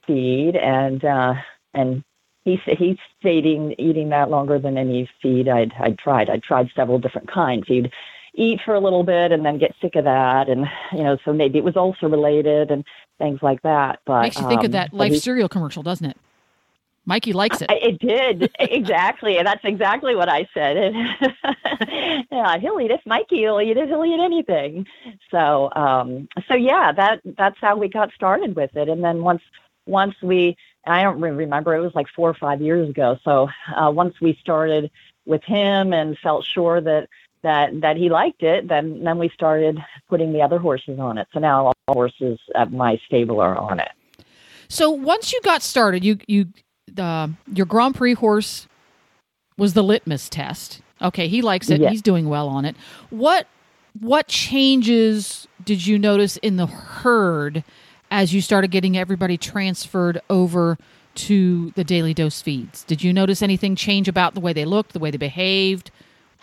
feed and uh and he he stayed eating, eating that longer than any feed i'd i'd tried i'd tried several different kinds he'd eat for a little bit and then get sick of that and you know so maybe it was ulcer related and things like that but Makes you think um, of that Life he- cereal commercial, doesn't it? Mikey likes it. It did exactly, and that's exactly what I said. yeah, he'll eat it. Mikey will eat it. He'll eat anything. So, um, so yeah, that that's how we got started with it. And then once once we, I don't re- remember, it was like four or five years ago. So uh, once we started with him and felt sure that that that he liked it, then then we started putting the other horses on it. So now all horses at my stable are on it. So once you got started, you you uh, your Grand Prix horse was the litmus test. Okay, he likes it. Yes. He's doing well on it. What what changes did you notice in the herd as you started getting everybody transferred over to the daily dose feeds? Did you notice anything change about the way they looked, the way they behaved,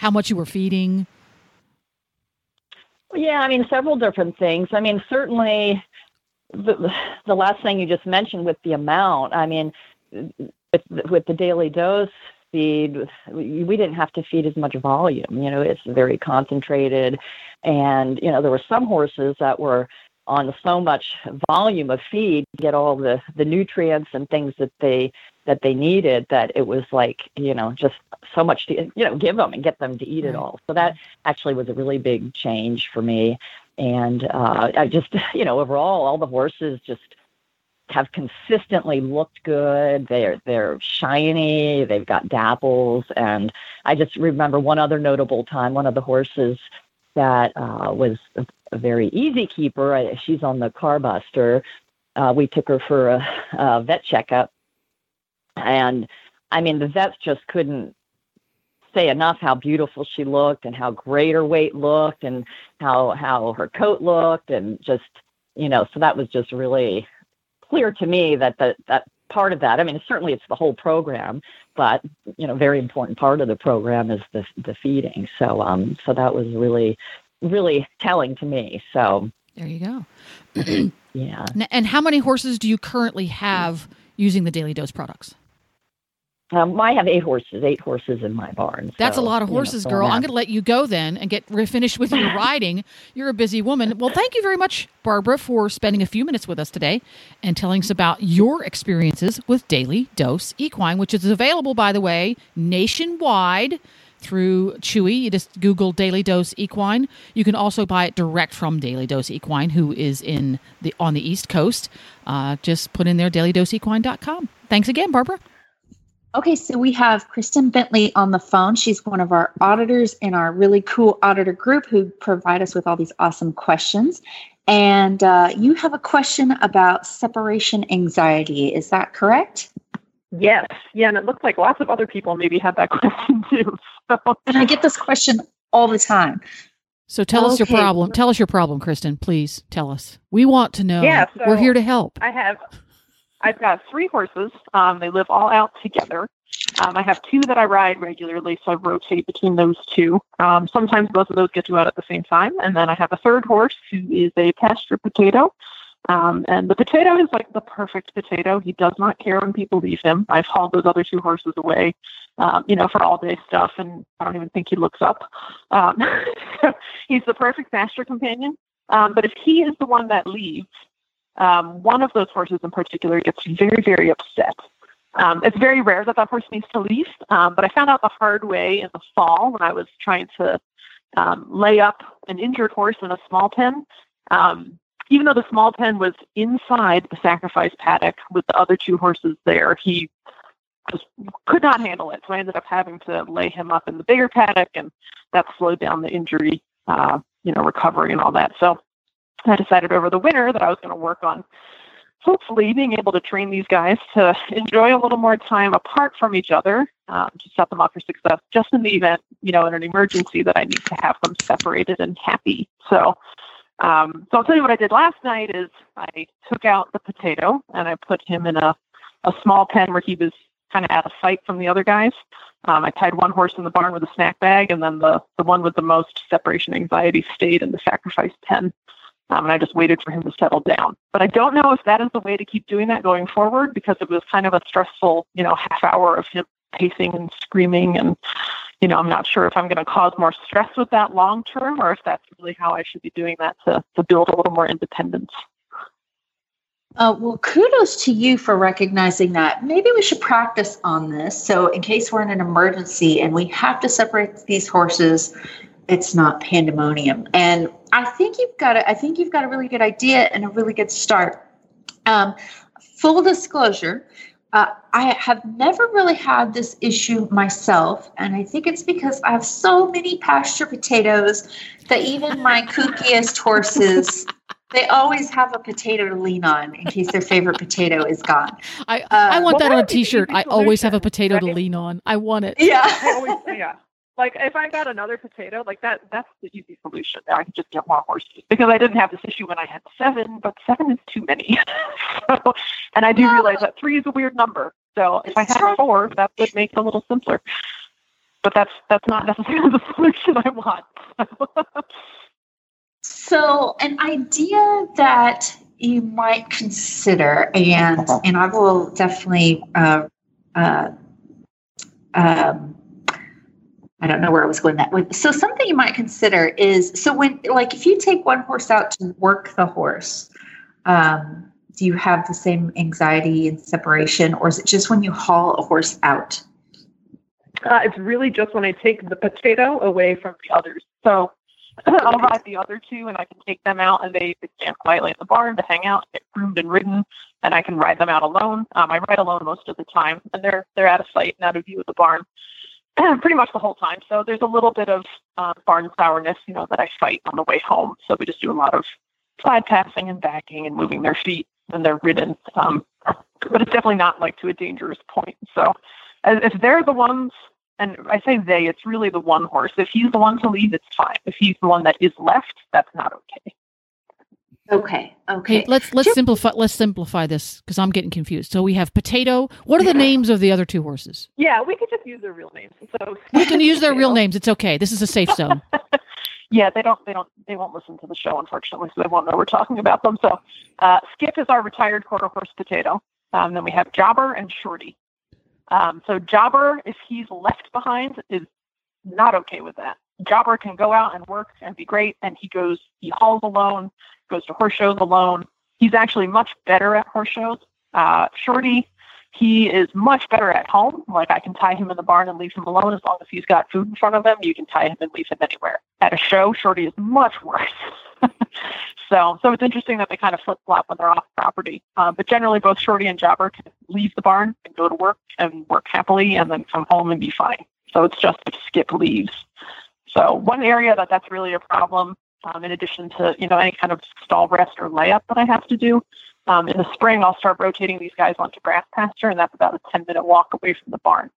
how much you were feeding? Yeah, I mean, several different things. I mean, certainly the, the last thing you just mentioned with the amount, I mean, with, with the daily dose feed, we didn't have to feed as much volume. You know, it's very concentrated. And, you know, there were some horses that were on so much volume of feed to get all the, the nutrients and things that they that they needed that it was like you know just so much to you know give them and get them to eat it all. So that actually was a really big change for me. And uh, i just you know overall all the horses just have consistently looked good. They're they're shiny. They've got dapples. And i just remember one other notable time one of the horses that uh, was a, a very easy keeper. She's on the carbuster uh, we took her for a, a vet checkup and I mean, the vets just couldn't say enough how beautiful she looked and how great her weight looked and how how her coat looked and just you know so that was just really clear to me that that that part of that i mean certainly it's the whole program but you know very important part of the program is the the feeding. So um so that was really really telling to me. So there you go. Yeah. And how many horses do you currently have using the Daily Dose products? Um, I have eight horses, eight horses in my barn. That's a lot of you know, horses, so girl. I'm going to let you go then and get finished with your riding. You're a busy woman. Well, thank you very much, Barbara, for spending a few minutes with us today and telling us about your experiences with Daily Dose Equine, which is available, by the way, nationwide through Chewy. You just Google Daily Dose Equine. You can also buy it direct from Daily Dose Equine, who is in the on the East Coast. Uh, just put in there dailydoseequine.com. Thanks again, Barbara. Okay, so we have Kristen Bentley on the phone. She's one of our auditors in our really cool auditor group who provide us with all these awesome questions. And uh, you have a question about separation anxiety. Is that correct? Yes. Yeah, and it looks like lots of other people maybe had that question too. So And I get this question all the time. So tell us your problem. Tell us your problem, Kristen. Please tell us. We want to know. Yeah, We're here to help. I have I've got three horses. Um, they live all out together. Um, I have two that I ride regularly, so I rotate between those two. Um, sometimes both of those get to out at the same time, and then I have a third horse who is a pasture potato. Um, and the potato is like the perfect potato. He does not care when people leave him. I've hauled those other two horses away, um, you know, for all day stuff, and I don't even think he looks up. Um, he's the perfect pasture companion. Um, but if he is the one that leaves, um, one of those horses in particular gets very, very upset. Um, it's very rare that that horse needs to leave, um, but I found out the hard way in the fall when I was trying to um, lay up an injured horse in a small pen. Um, even though the small pen was inside the sacrifice paddock with the other two horses there, he just could not handle it. So I ended up having to lay him up in the bigger paddock, and that slowed down the injury, uh, you know, recovery and all that. So I decided over the winter that I was going to work on hopefully being able to train these guys to enjoy a little more time apart from each other um, to set them up for success just in the event, you know, in an emergency that I need to have them separated and happy. So, um, so I'll tell you what I did last night is I took out the potato and I put him in a, a small pen where he was kind of at a fight from the other guys. Um, I tied one horse in the barn with a snack bag, and then the, the one with the most separation anxiety stayed in the sacrifice pen. Um, and I just waited for him to settle down. But I don't know if that is the way to keep doing that going forward because it was kind of a stressful, you know, half hour of him pacing and screaming. And, you know, I'm not sure if I'm going to cause more stress with that long term or if that's really how I should be doing that to, to build a little more independence. Uh, well, kudos to you for recognizing that. Maybe we should practice on this. So, in case we're in an emergency and we have to separate these horses, it's not pandemonium. And I think you've got a, I think you've got a really good idea and a really good start. Um, full disclosure, uh, I have never really had this issue myself, and I think it's because I have so many pasture potatoes that even my kookiest horses they always have a potato to lean on in case their favorite potato is gone. I, Uh, I want well, that on a that'd be the t-shirt. I always have a solution, potato to lean on. I want it. Yeah. Yeah. Like if I got another potato, like that, that's the easy solution. I can just get more horses because I didn't have this issue when I had seven, but seven is too many. so, and I do Yeah. realize that three is a weird number. So if I had four, that would make it a little simpler. But that's that's not necessarily the solution I want. So, an idea that you might consider, and and I will definitely, uh, uh, um, I don't know where I was going that with. So, something you might consider is so when, like, if you take one horse out to work the horse, um, do you have the same anxiety and separation, or is it just when you haul a horse out? Uh, it's really just when I take the potato away from the others. So I'll ride the other two and I can take them out and they, they stand quietly in the barn to hang out, get groomed and ridden, and I can ride them out alone. Um, I ride alone most of the time and they're they're out of sight and out of view of the barn pretty much the whole time. So there's a little bit of uh, barn sourness, you know, that I fight on the way home. So we just do a lot of side passing and backing and moving their feet when they're ridden. Um, but it's definitely not like to a dangerous point. So if they're the ones and I say they, it's really the one horse. If he's the one to leave, it's fine. If he's the one that is left, that's not okay. Okay. Okay. Hey, let's let's simplify let's simplify this because I'm getting confused. So we have potato. What are the names of the other two horses? Yeah, we could just use their real names. So we can use their real names. It's okay. This is a safe zone. yeah, they don't they don't they won't listen to the show unfortunately, so they won't know we're talking about them. So uh, Skip is our retired quarter horse potato. Um, then we have Jobber and Shorty. Um, so Jobber, if he's left behind, is not okay with that. Jobber can go out and work and be great, and he goes, he hauls alone, goes to horse shows alone. He's actually much better at horse shows. Uh, Shorty, he is much better at home. Like I can tie him in the barn and leave him alone as long as he's got food in front of him. You can tie him and leave him anywhere. At a show, Shorty is much worse. so, so it's interesting that they kind of flip flop when they're off property. Uh, but generally, both Shorty and Jobber can leave the barn and go to work and work happily, and then come home and be fine. So it's just Skip leaves. So one area that that's really a problem, um, in addition to you know any kind of stall rest or layup that I have to do. Um, in the spring, I'll start rotating these guys onto grass pasture, and that's about a 10 minute walk away from the barn.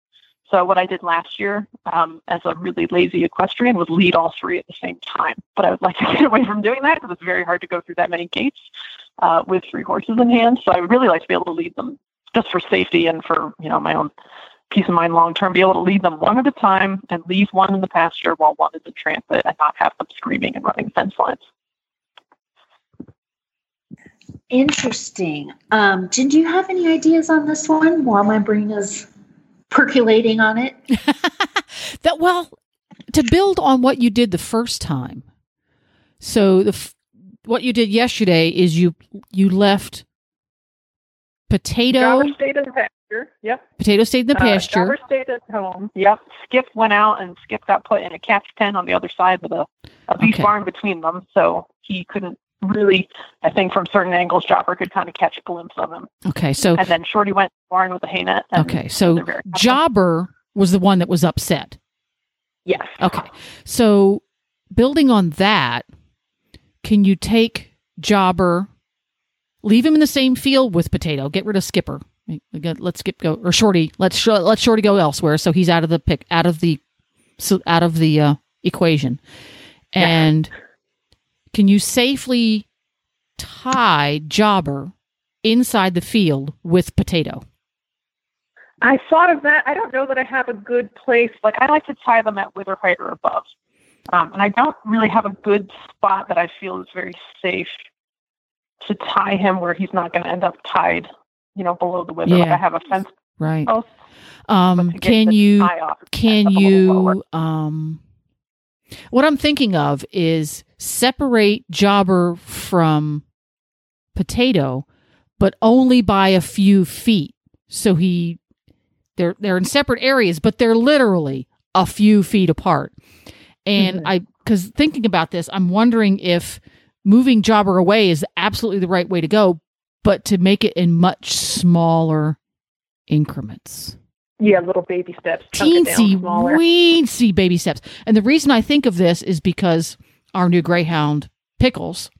So what I did last year um, as a really lazy equestrian was lead all three at the same time. But I would like to get away from doing that because it's very hard to go through that many gates uh, with three horses in hand. So I would really like to be able to lead them just for safety and for you know my own peace of mind long term. Be able to lead them one at a time and leave one in the pasture while one is in transit, and not have them screaming and running fence lines. Interesting. Um, Jen, do you have any ideas on this one while my brain is percolating on it? that well, to build on what you did the first time. So the f- what you did yesterday is you you left potato. Jobber stayed in the pasture. Yep. Potato stayed in the Uh, pasture. Jobber stayed at home. Yep. Skip went out and Skip got put in a catch pen on the other side with a, a beef Okay. barn between them, so he couldn't really. I think from certain angles, Jobber could kind of catch a glimpse of him. okay, so and then Shorty went to the barn with a hay net. Okay, so they're very happy. Jobber was the one that was upset. Yes. Okay. So building on that, can you take Jobber, leave him in the same field with Potato, get rid of Skipper. Let's skip go or Shorty. Let's sh- let Shorty go elsewhere, so he's out of the pick, out of the, so out of the uh, equation. And can you safely tie Jobber inside the field with Potato? I thought of that. I don't know that I have a good place. Like I like to tie them at wither height or above, um, and I don't really have a good spot that I feel is very safe to tie him where he's not going to end up tied, you know, below the wither. Like I have a fence Right. post. Um, can you can that's a little lower. you um what I'm thinking of is separate Jobber from Potato, but only by a few feet. So he they're they're in separate areas, but they're literally a few feet apart. And Mm-hmm. I because thinking about this, I'm wondering if moving Jobber away is absolutely the right way to go, but to make it in much smaller increments Yeah, little baby steps. chunk it teensy weensy baby steps. And the reason I think of this is because our new greyhound Pickles,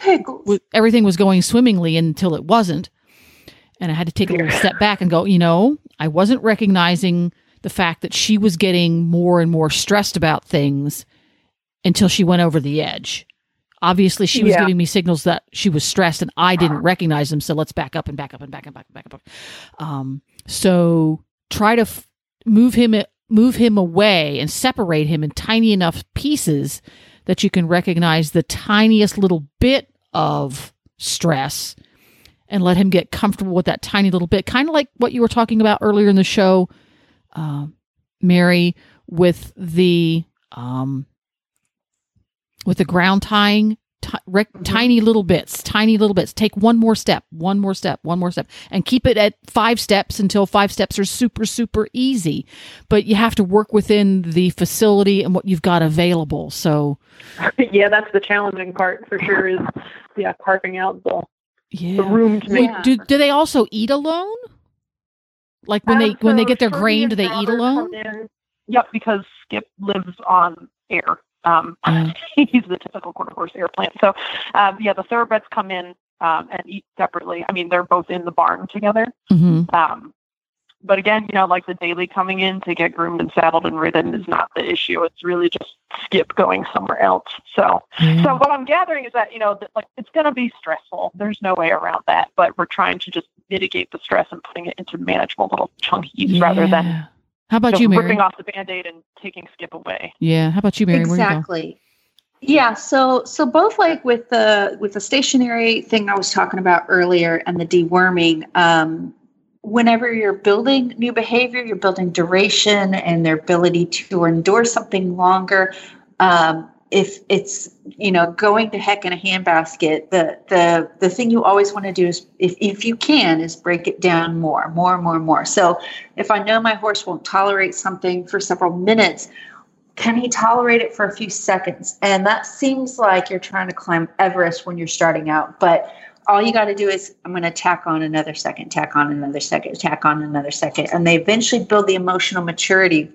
Pickles. everything was going swimmingly until it wasn't, and I had to take a little step back and go. You know, I wasn't recognizing the fact that she was getting more and more stressed about things until she went over the edge. Obviously, she was Yeah. giving me signals that she was stressed, and I didn't recognize them. So let's back up and back up and back up, back up, back up. Um, so try to f- move him move him away and separate him in tiny enough pieces that you can recognize the tiniest little bit of stress and let him get comfortable with that tiny little bit kind of like what you were talking about earlier in the show uh, mary with the um, with the ground tying Ti- rec- Tiny little bits, tiny little bits. Take one more step, one more step, one more step, and keep it at five steps until five steps are super, super easy. But you have to work within the facility and what you've got available. So, yeah, that's the challenging part for sure. Is yeah, carving out the yeah. the room to make. Do, do they also eat alone? Like when they Um, when they get their grain, do they eat alone? Yep, because Skip lives on air. Um, Yeah. he's the typical quarter horse air plant. So, um, yeah, the thoroughbreds come in um, and eat separately. I mean, they're both in the barn together. hmm Um, but again, you know, like the daily coming in to get groomed and saddled and ridden is not the issue. It's really just Skip going somewhere else. So, so what I'm gathering is that you know, that, like it's going to be stressful. There's no way around that. But we're trying to just mitigate the stress and putting it into manageable little chunkies rather than Yeah. How about just you, Mary? ripping off the band-aid and taking Skip away. Yeah. How about you, Mary? Where you exactly yeah so so both like with the with the stationary thing i was talking about earlier and the deworming um whenever you're building new behavior you're building duration and their ability to endure something longer um if it's you know going to heck in a handbasket the the the thing you always want to do is if, if you can is break it down more more and more and more so if i know my horse won't tolerate something for several minutes can he tolerate it for a few seconds? And that seems like you're trying to climb Everest when you're starting out. But all you got to do is, I'm going to tack on another second, tack on another second, tack on another second. And they eventually build the emotional maturity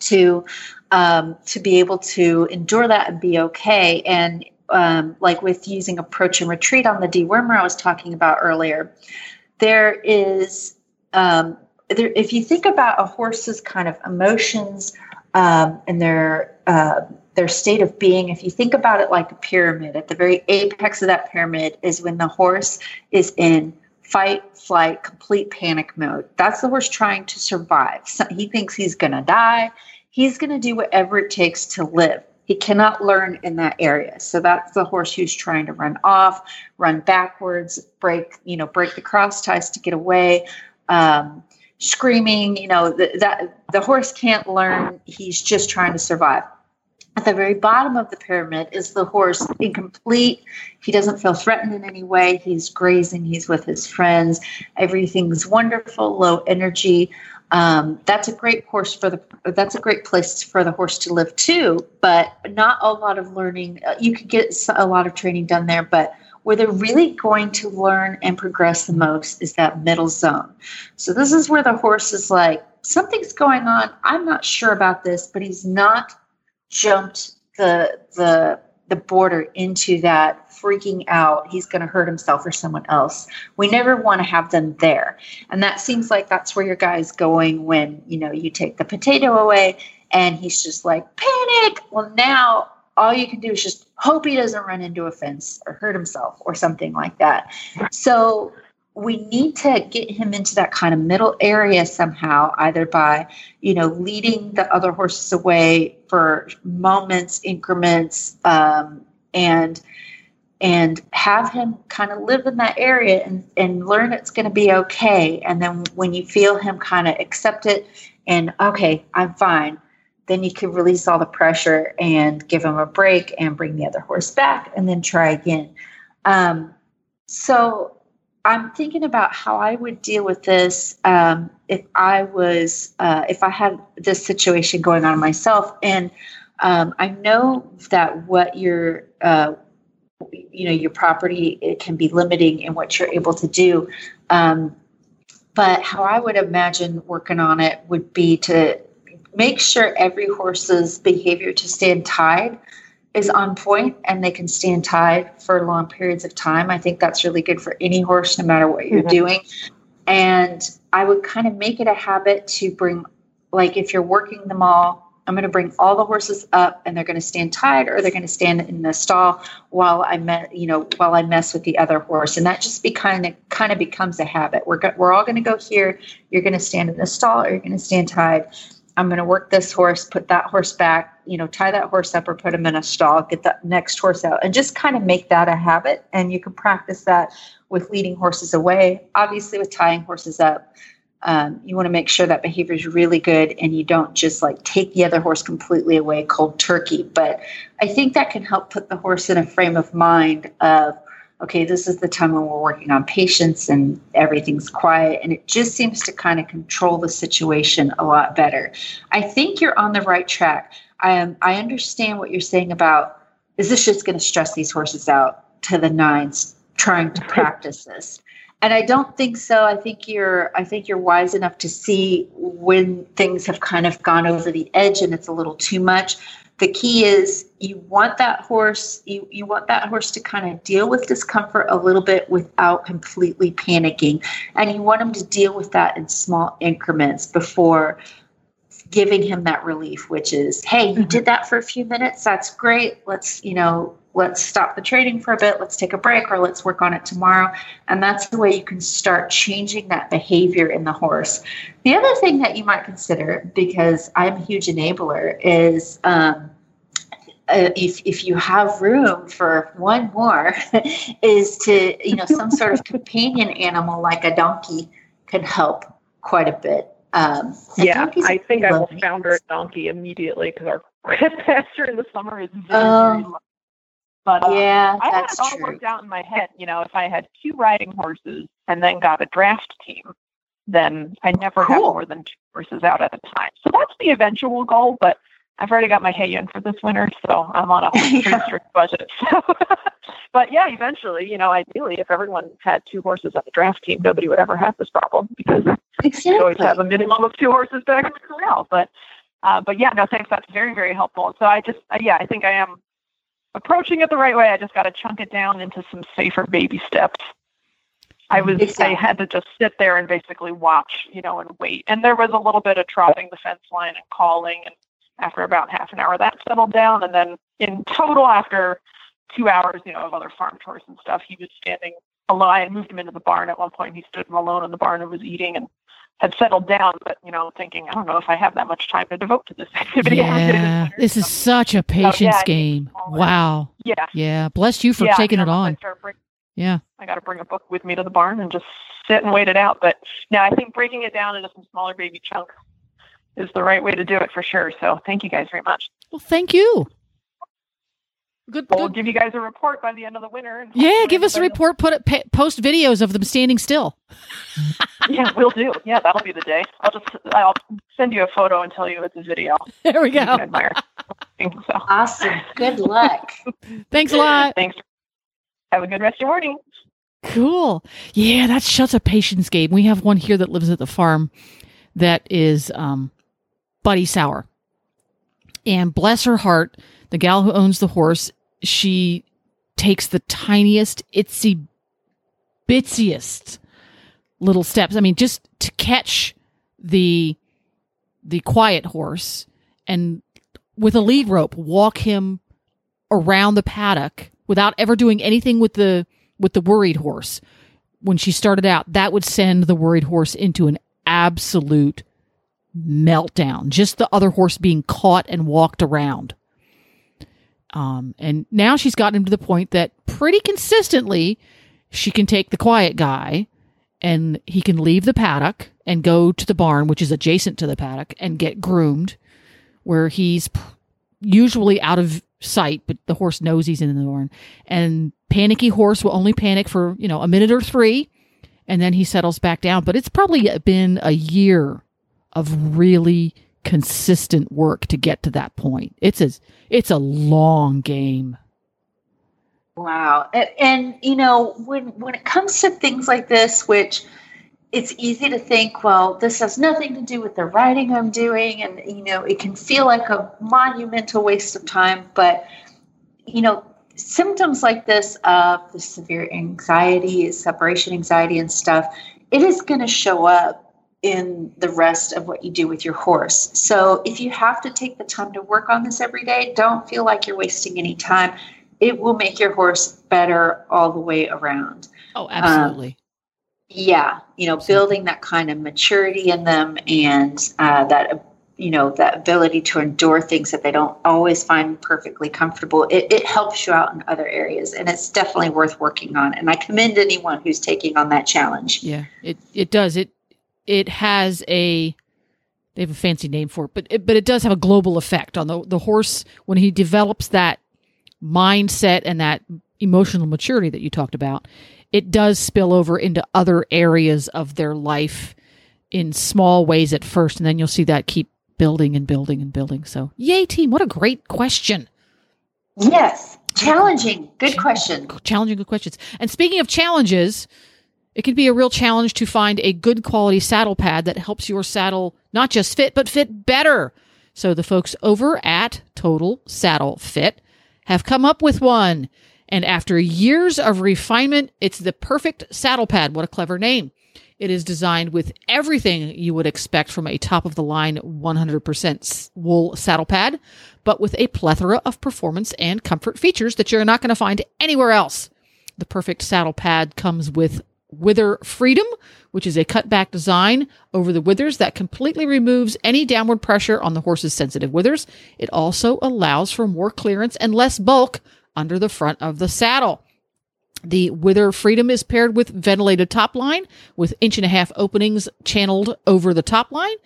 to um, to be able to endure that and be okay. And um, like with using approach and retreat on the dewormer I was talking about earlier, there is um, there, if you think about a horse's kind of emotions um, and their uh, their state of being, if you think about it like a pyramid, at the very apex of that pyramid is when the horse is in fight, flight, complete panic mode. That's the horse trying to survive. So he thinks he's going to die. He's going to do whatever it takes to live. He cannot learn in that area. So that's the horse who's trying to run off, run backwards, break, you know, break the cross ties to get away. Um, screaming you know th- that the horse can't learn he's just trying to survive at the very bottom of the pyramid is the horse incomplete he doesn't feel threatened in any way he's grazing he's with his friends everything's wonderful low energy um, that's a great horse for the that's a great place for the horse to live too but not a lot of learning Uh, you could get a lot of training done there but where they're really going to learn and progress the most is that middle zone. So this is where the horse is like, something's going on. I'm not sure about this, but he's not jumped the the the border into that freaking out. He's going to hurt himself or someone else. We never want to have them there. And that seems like that's where your guy's going when, you know, you take the potato away and he's just like, panic. Well, now all you can do is just hope he doesn't run into a fence or hurt himself or something like that. So we need to get him into that kind of middle area somehow, either by, you know, leading the other horses away for moments, increments, um, and and have him kind of live in that area and, and learn it's going to be okay. And then when you feel him kind of accept it and okay, I'm fine, then you can release all the pressure and give him a break and bring the other horse back and then try again. Um, so I'm thinking about how I would deal with this um, if I was, uh, if I had this situation going on myself. And um, I know that what your, uh, you know, your property it can be limiting in what you're able to do. Um, but how I would imagine working on it would be to make sure every horse's behavior to stand tied is on point and they can stand tied for long periods of time. I think that's really good for any horse, no matter what you're Mhm. doing. And I would kind of make it a habit to bring, like, if you're working them all, I'm going to bring all the horses up and they're going to stand tied or they're going to stand in the stall while I me- you know, while I mess with the other horse. And that just be kind of kind of becomes a habit. We're go- we're all going to go here. You're going to stand in the stall or you're going to stand tied. I'm going to work this horse, put that horse back, you know, tie that horse up or put him in a stall, get that next horse out, and just kind of make that a habit. And you can practice that with leading horses away, obviously with tying horses up. Um, you want to make sure that behavior is really good and you don't just like take the other horse completely away cold turkey. But I think that can help put the horse in a frame of mind of, okay, this is the time when we're working on patience and everything's quiet. And it just seems to kind of control the situation a lot better. I think you're on the right track. I am, I understand what you're saying about is this just going to stress these horses out to the nines trying to practice this? And I don't think so. I think you're I think you're wise enough to see when things have kind of gone over the edge and it's a little too much. The key is you want that horse you, you want that horse to kind of deal with discomfort a little bit without completely panicking. And you want him to deal with that in small increments before giving him that relief, which is, hey, you mm-hmm. did that for a few minutes. That's great. Let's, you know, let's stop the trading for a bit. Let's take a break or let's work on it tomorrow. And that's the way you can start changing that behavior in the horse. The other thing that you might consider, because I'm a huge enabler, is, um, uh, if if you have room for one more, is to you know some sort of companion animal like a donkey can help quite a bit. Um, Yeah, I think I will founder a donkey immediately because our pasture in the summer is very, Oh. very. But uh, Yeah, I had it all true. worked out in my head. You know, if I had two riding horses and then got a draft team, then I never have more than two horses out at a time. So that's the eventual goal. But I've already got my hay in for this winter, so I'm on a pretty strict budget. So, but yeah, eventually, you know, ideally, if everyone had two horses on the draft team, nobody would ever have this problem because you always have a minimum of two horses back in the corral. But, uh, but yeah, no, thanks. That's very, very helpful. So I just, uh, yeah, I think I am approaching it the right way. I just got to chunk it down into some safer baby steps. I was, I had to just sit there and basically watch, you know, and wait. And there was a little bit of trotting the fence line and calling. And after about half an hour, that settled down. And then in total, after two hours, you know, of other farm chores and stuff, he was standing alone. I moved him into the barn at one point. He stood alone in the barn and was eating and had settled down, but you know, thinking, I don't know if I have that much time to devote to this activity. Yeah, this is such a patience yeah, game. Wow. Yeah. Yeah. Bless you for Yeah, taking it on. bring- Yeah. I got to bring a book with me to the barn and just sit and wait it out. But now I think breaking it down into some smaller baby chunks is the right way to do it for sure. So thank you guys very much. Well, thank you. Good. We'll give you guys a report by the end of the winter. And Yeah, give us a report. Put it, pa- post videos of them standing still. yeah, we'll do. Yeah, that'll be the day. I'll just I'll send you a photo and tell you it's a video. There we You can go. admire. So awesome. Good luck. Thanks a lot. Thanks. Have a good rest of your morning. Cool. Yeah, that's such a patience game. We have one here that lives at the farm that is um, Buddy Sour. And bless her heart, the gal who owns the horse, she takes the tiniest, itsy bitsiest little steps. I mean, just to catch the the quiet horse and with a lead rope walk him around the paddock without ever doing anything with the with the worried horse. When she started out, that would send the worried horse into an absolute meltdown. Just the other horse being caught and walked around. Um, and now she's gotten him to the point that pretty consistently she can take the quiet guy and he can leave the paddock and go to the barn, which is adjacent to the paddock, and get groomed, where he's usually out of sight, but the horse knows he's in the barn. And panicky horse will only panic for, you know, a minute or three, and then he settles back down. But it's probably been a year of really consistent work to get to that point. It's a it's a long game. Wow. And, and you know, when when it comes to things like this, which it's easy to think, well, this has nothing to do with the writing I'm doing, and you know, it can feel like a monumental waste of time. But you know, symptoms like this of the severe anxiety, separation anxiety, and stuff, it is going to show up in the rest of what you do with your horse. So if you have to take the time to work on this every day, don't feel like you're wasting any time. It will make your horse better all the way around. Oh, absolutely. Yeah, you know, building that kind of maturity in them and uh, that you know that ability to endure things that they don't always find perfectly comfortable. It, it helps you out in other areas, and it's definitely worth working on. And I commend anyone who's taking on that challenge. Yeah, it it does. It it has a they have a fancy name for it, but it, but it does have a global effect on the the horse when he develops that mindset and that emotional maturity that you talked about. It does spill over into other areas of their life in small ways at first, and then you'll see that keep building and building and building. So, yay, team! What a great question. Yes, challenging. Good question. Challenging, good questions. And speaking of challenges, it can be a real challenge to find a good quality saddle pad that helps your saddle not just fit, but fit better. So the folks over at Total Saddle Fit have come up with one. And after years of refinement, it's the perfect saddle pad. What a clever name. It is designed with everything you would expect from a top of the line 100% wool saddle pad, but with a plethora of performance and comfort features that you're not going to find anywhere else. The perfect saddle pad comes with Wither Freedom, which is a cutback design over the withers that completely removes any downward pressure on the horse's sensitive withers. It also allows for more clearance and less bulk under the front of the saddle. The Wither Freedom is paired with ventilated top line with inch and a half openings channeled over the top line,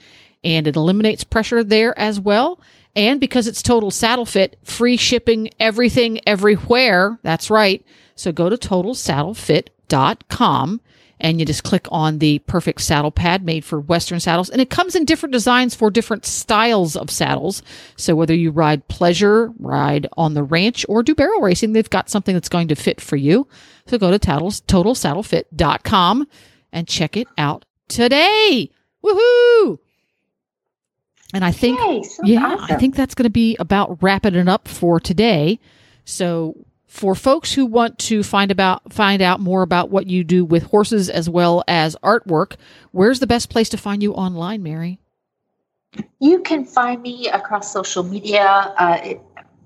and it eliminates pressure there as well. And because it's total saddle fit, free shipping everything everywhere. That's right. So go to totalsaddlefit.com and you just click on the perfect saddle pad made for Western saddles. And it comes in different designs for different styles of saddles. So whether you ride pleasure, ride on the ranch, or do barrel racing, they've got something that's going to fit for you. So go to totals, totalsaddlefit.com and check it out today. Woohoo! And I think, Yay, yeah, I think that's going to be about wrapping it up for today. So for folks who want to find about find out more about what you do with horses as well as artwork, where's the best place to find you online, Mary? You can find me across social media uh,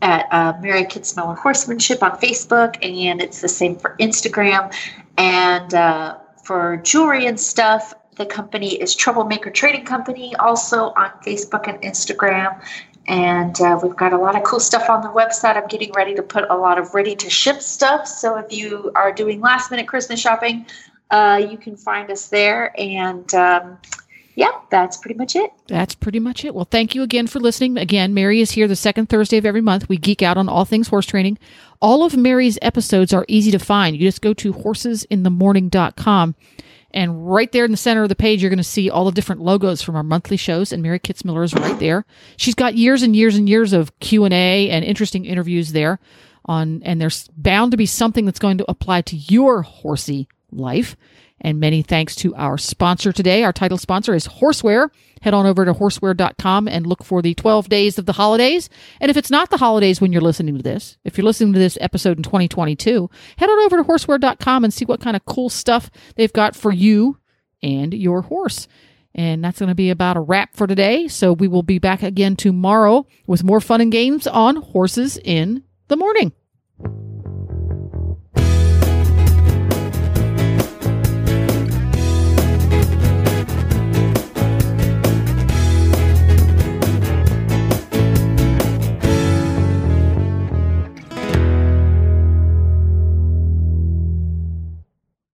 at uh, Mary Kitzmiller Horsemanship on Facebook, and it's the same for Instagram. And uh, for jewelry and stuff, the company is Troublemaker Trading Company, also on Facebook and Instagram. And uh, we've got a lot of cool stuff on the website. I'm getting ready to put a lot of ready to ship stuff. So if you are doing last minute Christmas shopping, uh, you can find us there. And um, yeah, that's pretty much it. That's pretty much it. Well, thank you again for listening. Again, Mary is here the second Thursday of every month. We geek out on all things horse training. All of Mary's episodes are easy to find. You just go to horsesinthemorning.com and right there in the center of the page, you're going to see all the different logos from our monthly shows. And Mary Kitzmiller is right there. She's got years and years and years of Q and A and interesting interviews there on, and there's bound to be something that's going to apply to your horsey life. And many thanks to our sponsor today. Our title sponsor is Horseware. Head on over to horseware.com and look for the 12 days of the holidays. And if it's not the holidays when you're listening to this, if you're listening to this episode in 2022, head on over to horseware.com and see what kind of cool stuff they've got for you and your horse. And that's going to be about a wrap for today. So we will be back again tomorrow with more fun and games on Horses in the Morning.